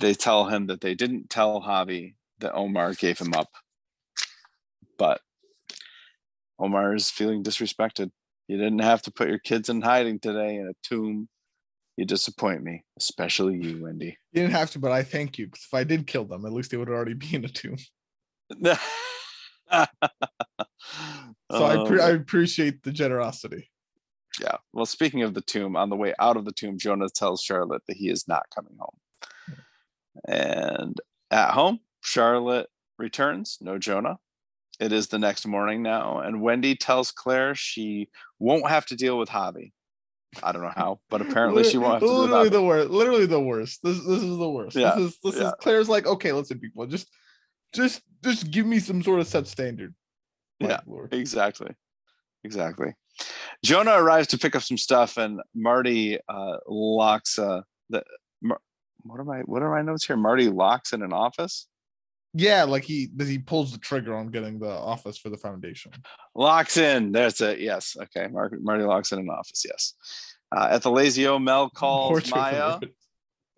they tell him that they didn't tell Javi that Omar gave him up, but Omar is feeling disrespected. You didn't have to put your kids in hiding today in a tomb. You disappoint me, especially you, Wendy. You didn't have to, but I thank you. Because if I did kill them, at least they would already be in a tomb. so I, pre- I Um, appreciate the generosity. yeah. Well, speaking of the tomb, on the way out of the tomb, Jonah tells Charlotte that he is not coming home. And at home, Charlotte returns, no Jonah. It is the next morning now, and Wendy tells Claire she won't have to deal with Javi. I don't know how, but apparently she won't have to deal with literally the worst. Literally the worst. This this is the worst. Yeah, This is this yeah. is Claire's like, okay, listen, people, just just just give me some sort of set standard. My Yeah. Lord. Exactly. Exactly. Jonah arrives to pick up some stuff, and Marty uh, locks uh, the. Mar- what are my what are my notes here? Marty locks in an office. Yeah, like he he pulls the trigger on getting the office for the foundation. Locks in. That's it. Yes. Okay. Mark, Marty locks in an office. Yes. Uh, at the Lazy O, Mel calls Maya.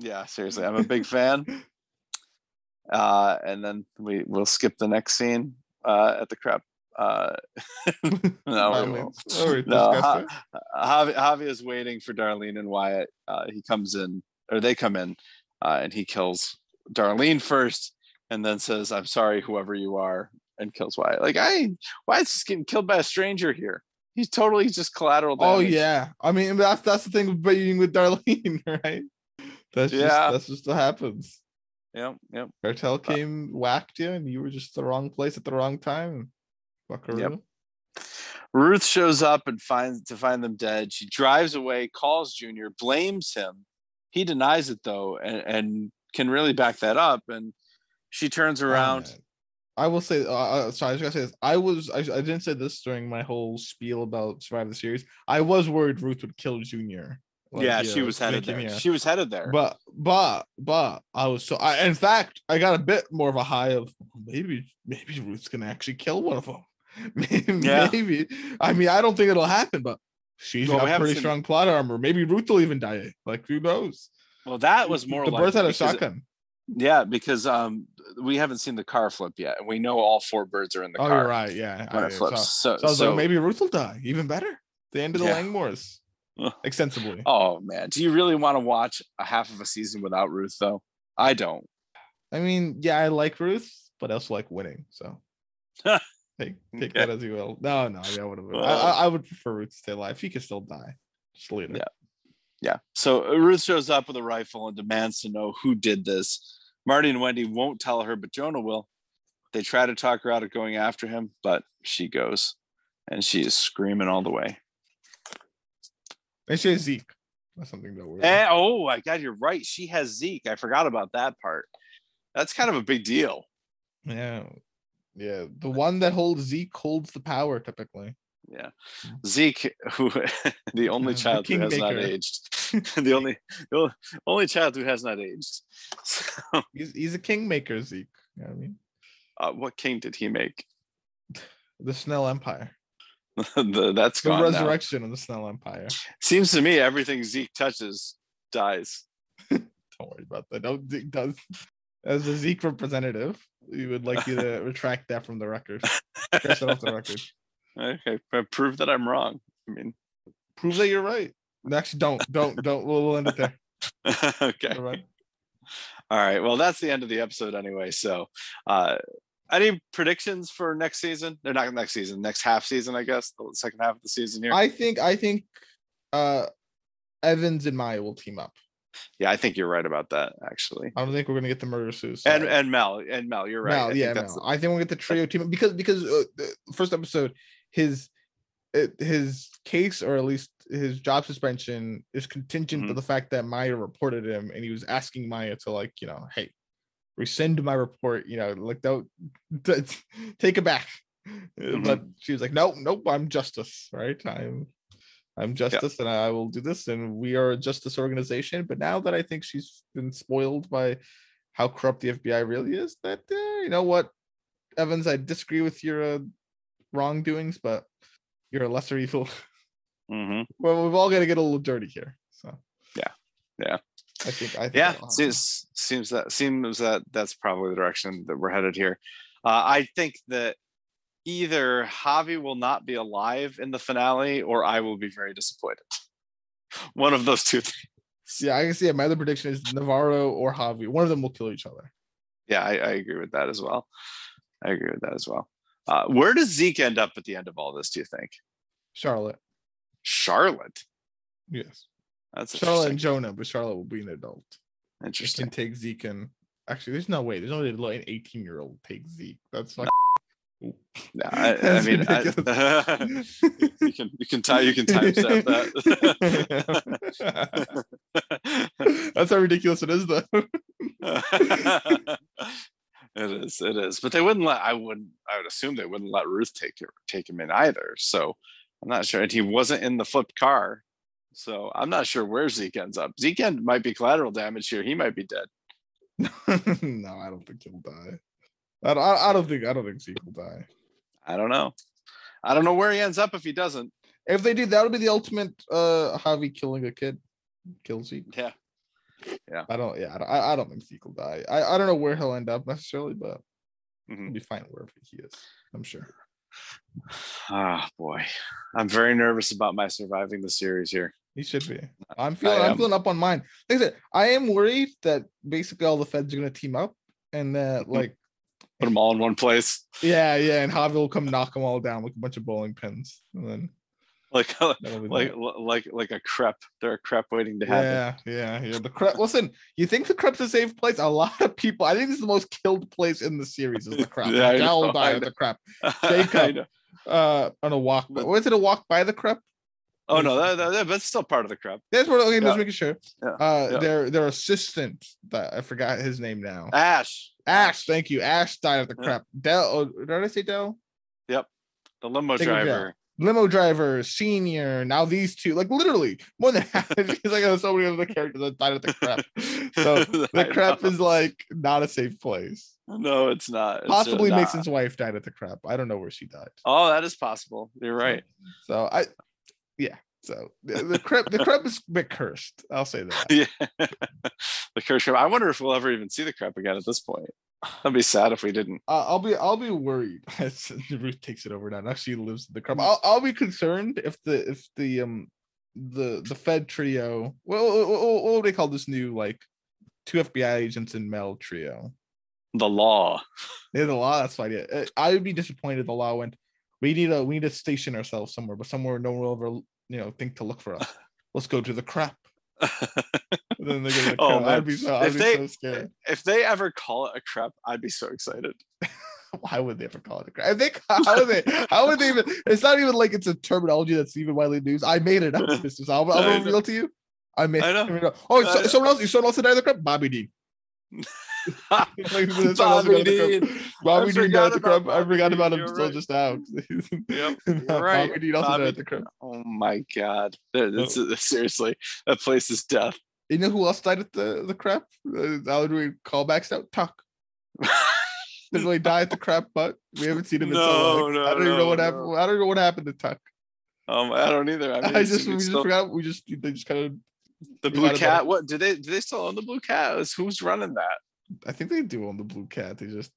Yeah. Seriously, I'm a big fan. Uh, and then we will skip the next scene uh, at the crap. Uh, no, we won't. Oh, No, Ha- Javi, Javi is waiting for Darlene and Wyatt. Uh, he comes in, or they come in, uh, and he kills Darlene first, and then says, "I'm sorry, whoever you are," and kills Wyatt. Like, I Wyatt's just getting killed by a stranger here. He's totally just collateral oh, damage. Oh yeah, I mean that's that's the thing with being with Darlene, right? That's just Yeah. that's just what happens. Yep. Yep. Cartel came, whacked you, and you were just the wrong place at the wrong time. Buckaroo. Ruth shows up and finds to find them dead. She drives away, calls Junior, blames him. He denies it though, and, and can really back that up. And she turns around. I will say, uh, uh, sorry, I was gonna say this. I was, I, I didn't say this during my whole spiel about Survivor the Series. I was worried Ruth would kill Junior. like, yeah, you she know, was headed there. here. She was headed there. But, but, but I was so. I, in fact, I got a bit more of a high of maybe, maybe Ruth's gonna actually kill one of them. maybe, Yeah. maybe. I mean, I don't think it'll happen, but she's Well, got pretty strong plot armor. Maybe Ruth will even die. Like who knows? well, that was more the like birds had a shotgun. Yeah, because um we haven't seen the car flip yet, and we know all four birds are in the Oh, car you're right. Yeah, when I- it flips. So, So, so I was so- like, maybe Ruth will die. Even better. The end of the Yeah. Langmores. Extensively. oh man, do you really want to watch a half of a season without Ruth though? I don't. I mean, yeah, I like Ruth, but I also like winning. So take take Okay. that as you will. No, no, yeah, I would have. I, I, I would prefer Ruth to stay alive. He could still die. Just leave it. Yeah. Yeah. So uh, Ruth shows up with a rifle and demands to know who did this. Marty and Wendy won't tell her, but Jonah will. They try to talk her out of going after him, but she goes and she is screaming all the way. And she has Zeke. That's something that we're. And, oh my God, you're right. She has Zeke. I forgot about that part. That's kind of a big deal. Yeah. Yeah. The one that holds Zeke holds the power typically. Yeah. Zeke, who the only Yeah, the child who has not aged. the only the only- child who has not aged. So, He's he's a kingmaker, Zeke. You know what I mean? uh, what king did he make? The Snell Empire. the, that's The gone now. resurrection of the Snell Empire. Seems to me everything Zeke touches dies. Don't worry about that. No, Zeke does. As a Zeke representative, we would like you to retract that from the record. Scratch that off the record. Okay, but prove that I'm wrong. I mean, Prove that you're right. Actually, don't, don't, don't. We'll, we'll end it there. okay. All right. All right. Well, that's the end of the episode anyway. So, uh, any predictions for next season? They're not next season, next half season, I guess, the second half of the season here. I think, I think, uh, Evans and Maya will team up. yeah, I think you're right about that, actually. I don't think we're gonna get the murder suicide. And and Mel, and Mel, you're right. I Mel, think yeah, Mel. I think we'll get the trio team up because because uh, the first episode, his uh, his case or at least his job suspension is contingent to Mhm. the fact that Maya reported him and he was asking Maya to like you know hey rescind my report you know like don't t- take it back. Uh, but she was like nope nope I'm justice right? I'm I'm justice and I will do this and we are a justice organization. But now that I think she's been spoiled by how corrupt the FBI really is that uh, you know what Evans I disagree with your uh, wrongdoings but you're a lesser evil Mhm. well we've all got to get a little dirty here so Yeah, yeah. I think I think Yeah, seems seems that seems that that's probably the direction that we're headed here. Uh, I think that either Javi will not be alive in the finale or I will be very disappointed. One of those two things. Yeah, I can see it. My other prediction is Navarro or Javi. One of them will kill each other. Yeah, I, I agree with that as well. I agree with that as well. Uh, where does Zeke end up at the end of all this, do you think? Charlotte. Charlotte. Yes. That's Charlotte and. Jonah, but Charlotte will be an adult. She Interesting. can take Zeke and actually there's no way. There's no way to let an 18 year old take Zeke. That's fucking Yeah, I, I mean, I, you can you can tie you can timestamp that. That's how ridiculous it is, though. It is, it is. But they wouldn't let. I wouldn't. I would assume they wouldn't let Ruth take her, take him in either. So I'm not sure. And he wasn't in the flipped car, so I'm not sure where Zeke ends up. Zeke end might be collateral damage here. He might be dead. no, I don't think he'll die. I, I, I don't think I don't think Zeke will die. I don't know. I don't know where he ends up if he doesn't. If they do, that would be the ultimate uh Javi killing a kid. Kill Zeke. Yeah. I don't. Yeah, I don't, I don't think Zeke will die. I, I don't know where he'll end up necessarily, but Mhm. he'll be fine wherever he is. I'm sure. Ah, boy, I'm very nervous about my surviving the series here. He should be. I'm feeling. I'm feeling up on mine. Like I said, I am worried that basically all the feds are gonna team up, and that like, Put them all in one place, yeah, yeah, and Javi will come knock them all down like a bunch of bowling pins, and then like like like like a crep. They're a crep waiting to happen. Yeah, yeah, yeah. The crep. Listen, you think the crep's a safe place? A lot of people. I think this is the most killed place in the series. Is the crep? Yeah, I Del know, died I at know. the crep. Jacob. Uh, on a walk. But- Was it a walk by the crep? Oh no, that, that, that- that's still part of the crep. That's what. Okay, Yeah. just making sure. Yeah, Uh, yeah. their their assistant. That I forgot his name now. Ash. Ash. Thank you. Ash died of the Yeah. crep. Del. Oh, did I say Del? Yep, the limo driver. Limo driver, senior. Now these two, like literally more than half. He's like there's so many other characters that died at the crap. So the crap is like not a safe place. no, it's not. It's uh, Possibly not. Mason's wife died at the crap. I don't know where she died. Oh, that is possible. You're right. So I, yeah. So the, the crap, the crap is a bit cursed. I'll say that. Yeah. the curse. I wonder if we'll ever even see the crep again at this point. That'd be sad if we didn't. Uh, I'll be, I'll be worried. as Ruth takes it over now. Now she lives in the crap. I'll, I'll be concerned if the, if the, um, the the Fed trio. Well, what, what, would they call this new like two FBI agents in Mel trio? The law. They're the law. That's fine. Yeah, Uh, I would be disappointed if the law went. We need a we need to station ourselves somewhere, but somewhere no one will ever you know think to look for us. Let's go to the crap. And then they go to Oh, man. I'd be so I'd If be they- so scared. if they ever call it a crep, I'd be so excited. Why would they ever call it a crap? I think how would they? How would they even? It's not even like it's a terminology that's even widely used. I made it up. This is I'll, I'll reveal to you. I made. I know. It up. Oh, so, someone else. Someone else died of the crap. Bobby Dean. Like, someone else died of Bobby the crap. Dean. Bobby Dean died at the about. I forgot about him you're right. just now. Yep, you're Bobby right. Dean also died Bobby at the crap. Oh my god. This is, seriously, that place is death. You know who else died at the the crap? Uh, that we callbacks out, Tuck. Didn't really die at the crap, but we haven't seen him in so long. no, I don't even know what no. happened. I don't know what happened to Tuck. Um, I don't either. I, mean, I just we just still- forgot. We just they just kind of. the blue cat. What do they? Do they still own the blue cat? Who's running that? I think they do own the blue cat. They just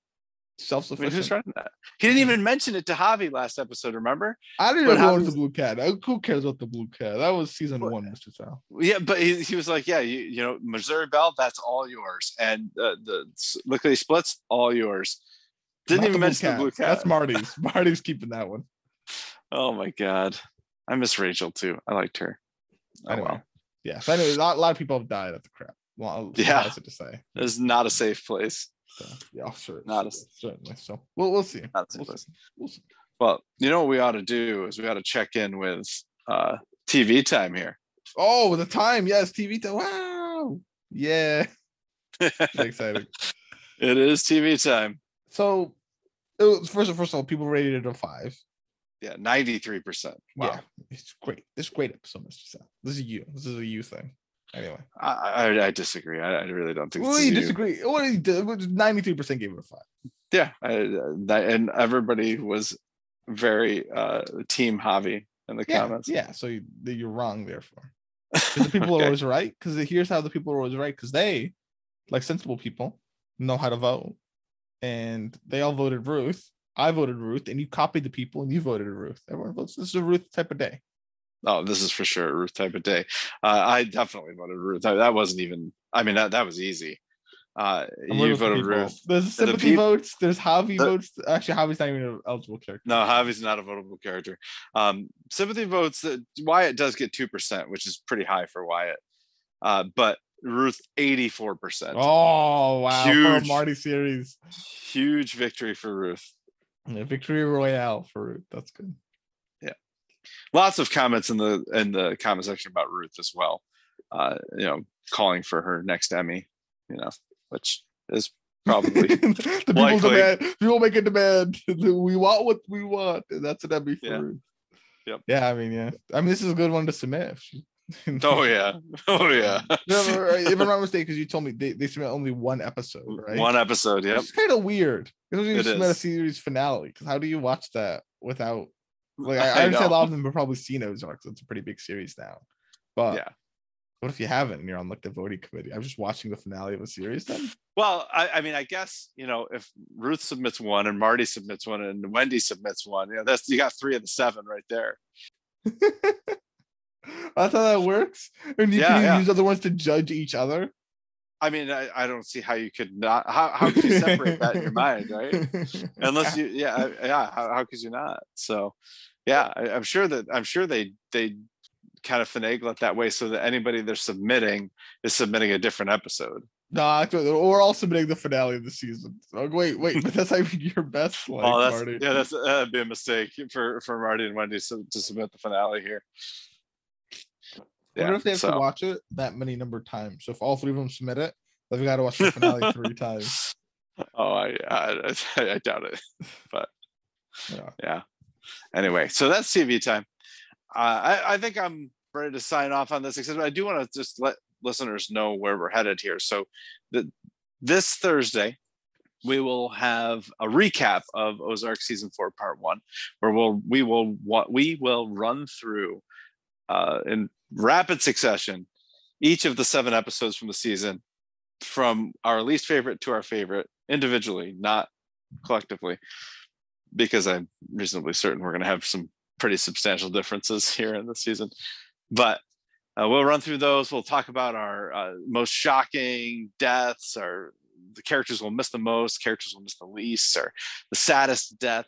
self sufficient. He didn't even mention it to Javi last episode. Remember? I don't what know who owns the blue cat. Who cares about the blue cat? That was season What- one, Mr. Sal. Yeah, but he, he was like, yeah, you, you know, Missouri Belle, that's all yours, and uh, the lickety splits, all yours. Didn't Not even mention the blue cat. That's Marty's. Marty's keeping that one. oh my god, I miss Rachel too. I liked her. Oh Anyway. well, Yeah. So anyway, a lot, a lot of people have died at the crap. Well, Yeah. to say. it's not a safe place. So, yeah, sure. Not a- certainly. So we'll we'll see. Not a safe We'll see. We'll see. Well, you know what we ought to do is we ought to check in with uh, TV time here. Oh, the time. Yes, TV time. Wow. Yeah. Exciting. It is TV time. So it was, first first of all, people rated it a five. Yeah, ninety-three percent. Wow. Yeah. It's great. A great episode, Mr. Sal. This is you. This is a you thing. Anyway. I, I I disagree. I, I really don't think. Well, you disagree. What you do? Ninety-three percent gave it a five. Yeah, I, that, and everybody was very uh, team Javi in the Yeah, comments. yeah. So you, you're wrong, Therefore, the people are always right. Because here's how the people are always right. Because they, like sensible people, know how to vote, and they all voted Ruth. I voted Ruth, and you copied the people and you voted Ruth. Everyone votes. This is a Ruth type of day. Oh, this is for sure a Ruth type of day. Uh, I definitely voted Ruth. That, that wasn't even. I mean, that, that was easy. Uh, you voted Ruth. There's sympathy the votes. There's Javi the, votes. Actually, Javi's not even an eligible character. No, Javi's not a votable character. Um, sympathy votes. Uh, Wyatt does get two percent, which is pretty high for Wyatt. Uh, but Ruth, eighty-four percent. Oh wow! Huge Marty series. Huge victory for Ruth. Yeah, victory royale for Ruth. That's good. Yeah, lots of comments in the in the comment section about Ruth as well. Uh, you know, calling for her next Emmy. You know, which is probably the people likely. demand. People make a demand. We want what we want, and that's an Emmy for yeah. Ruth. Yep. Yeah, I mean, yeah. I mean, this is a good one to submit. oh yeah, oh yeah. if I'm not mistaken, because you told me they, they submit only one episode, right? One episode, yeah. It's kind of weird. Because you submit is. a series finale. Because how do you watch that without? Like, I, I, I understand a lot of them have probably seen Ozark. So it's a pretty big series now. But yeah, what if you haven't and you're on like the voting committee? I'm just watching the finale of a series then. Well, I, I, mean, I guess you know if Ruth submits one and Marty submits one and Wendy submits one, you know that's you got three of the seven right there. That's how that works. And you yeah, can yeah. use other ones to judge each other. I mean, I, I don't see how you could not. How how could you separate that in your mind, right? Unless you, yeah, uh, yeah. How, how could you not? So, yeah, I, I'm sure that I'm sure they they kind of finagle it that way so that anybody they're submitting is submitting a different episode. No, actually, we're all submitting the finale of the season. So, wait, wait, but that's like your best. Like, oh, that's, Marty. yeah, that's that'd be a mistake for for Marty and Wendy to, to submit the finale here. Yeah, wonder if they have so. to watch it that many number of times. So if all three of them submit it, they've got to watch the finale three times. Oh, I, I I doubt it, but yeah. yeah. Anyway, so that's TV time. Uh, I I think I'm ready to sign off on this because I do want to just let listeners know where we're headed here. So the this Thursday we will have a recap of Ozark season four, part one, where we'll we will what we will run through uh, in rapid succession each of the seven episodes from the season, from our least favorite to our favorite, individually, not collectively, because I'm reasonably certain we're going to have some pretty substantial differences here in the season. But uh, we'll run through those. We'll talk about our uh, most shocking deaths, or the characters we'll miss the most, characters we'll miss the least, or the saddest death.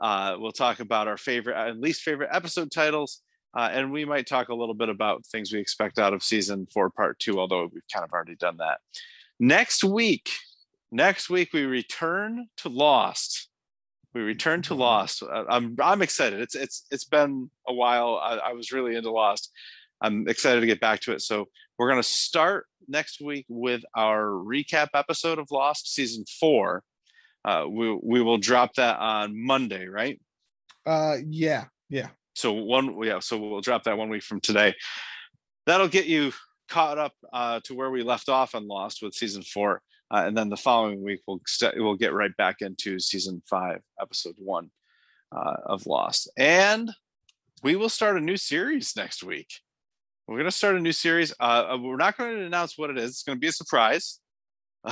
Uh, we'll talk about our favorite and uh, least favorite episode titles, uh, and we might talk a little bit about things we expect out of season four, part two, although we've kind of already done that. Next week, next week we return to Lost. We return to Lost. Uh, I'm I'm excited. It's it's it's been a while. I, I was really into Lost. I'm excited to get back to it. So we're gonna start next week with our recap episode of Lost season four. Uh, we we will drop that on Monday, right? Uh, yeah, yeah. So one, yeah, so we'll drop that one week from today. That'll get you caught up uh, to where we left off on Lost with season four, uh, and then the following week we'll we we'll get right back into season five, episode one uh, of Lost, and we will start a new series next week. We're going to start a new series. Uh, uh, we're not going to announce what it is. It's going to be a surprise.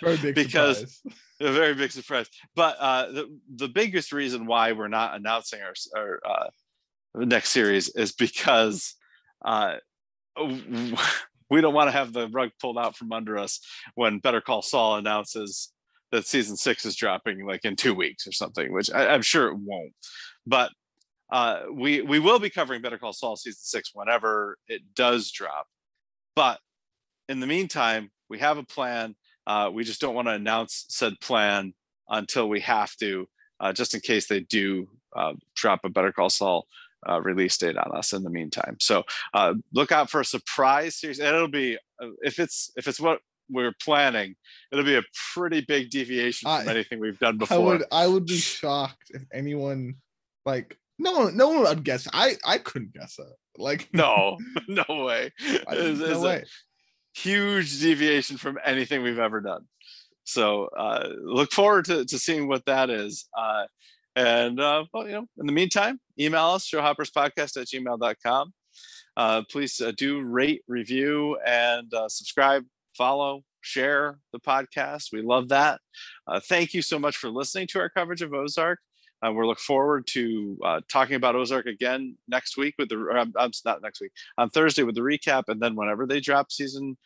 Very big because surprise. a very big surprise. But uh, the the biggest reason why we're not announcing our, our uh, next series is because uh, we don't want to have the rug pulled out from under us when Better Call Saul announces that season six is dropping like in two weeks or something, which I, am sure it won't. But uh, we we will be covering Better Call Saul season six whenever it does drop. But in the meantime, we have a plan. Uh, we just don't want to announce said plan until we have to, uh, just in case they do uh, drop a Better Call Saul uh, release date on us in the meantime. So uh, look out for a surprise series. And it'll be uh, if it's if it's what we're planning, it'll be a pretty big deviation from I, anything we've done before. I would I would be shocked if anyone like no no one would guess. I I couldn't guess it. Like no no way. It's, no it's way. huge deviation from anything we've ever done. So uh, look forward to, to seeing what that is. Uh, and uh, well, you know, in the meantime, email us, showhopperspodcast at gmail.com. Uh, please uh, do rate, review, and uh, subscribe, follow, share the podcast. We love that. Uh, thank you so much for listening to our coverage of Ozark. Uh, we look forward to uh, talking about Ozark again next week with the, um, not next week, on Thursday with the recap. And then whenever they drop season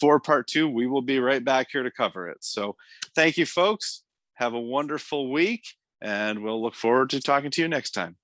four, part two, we will be right back here to cover it. So thank you, folks. Have a wonderful week, and we'll look forward to talking to you next time.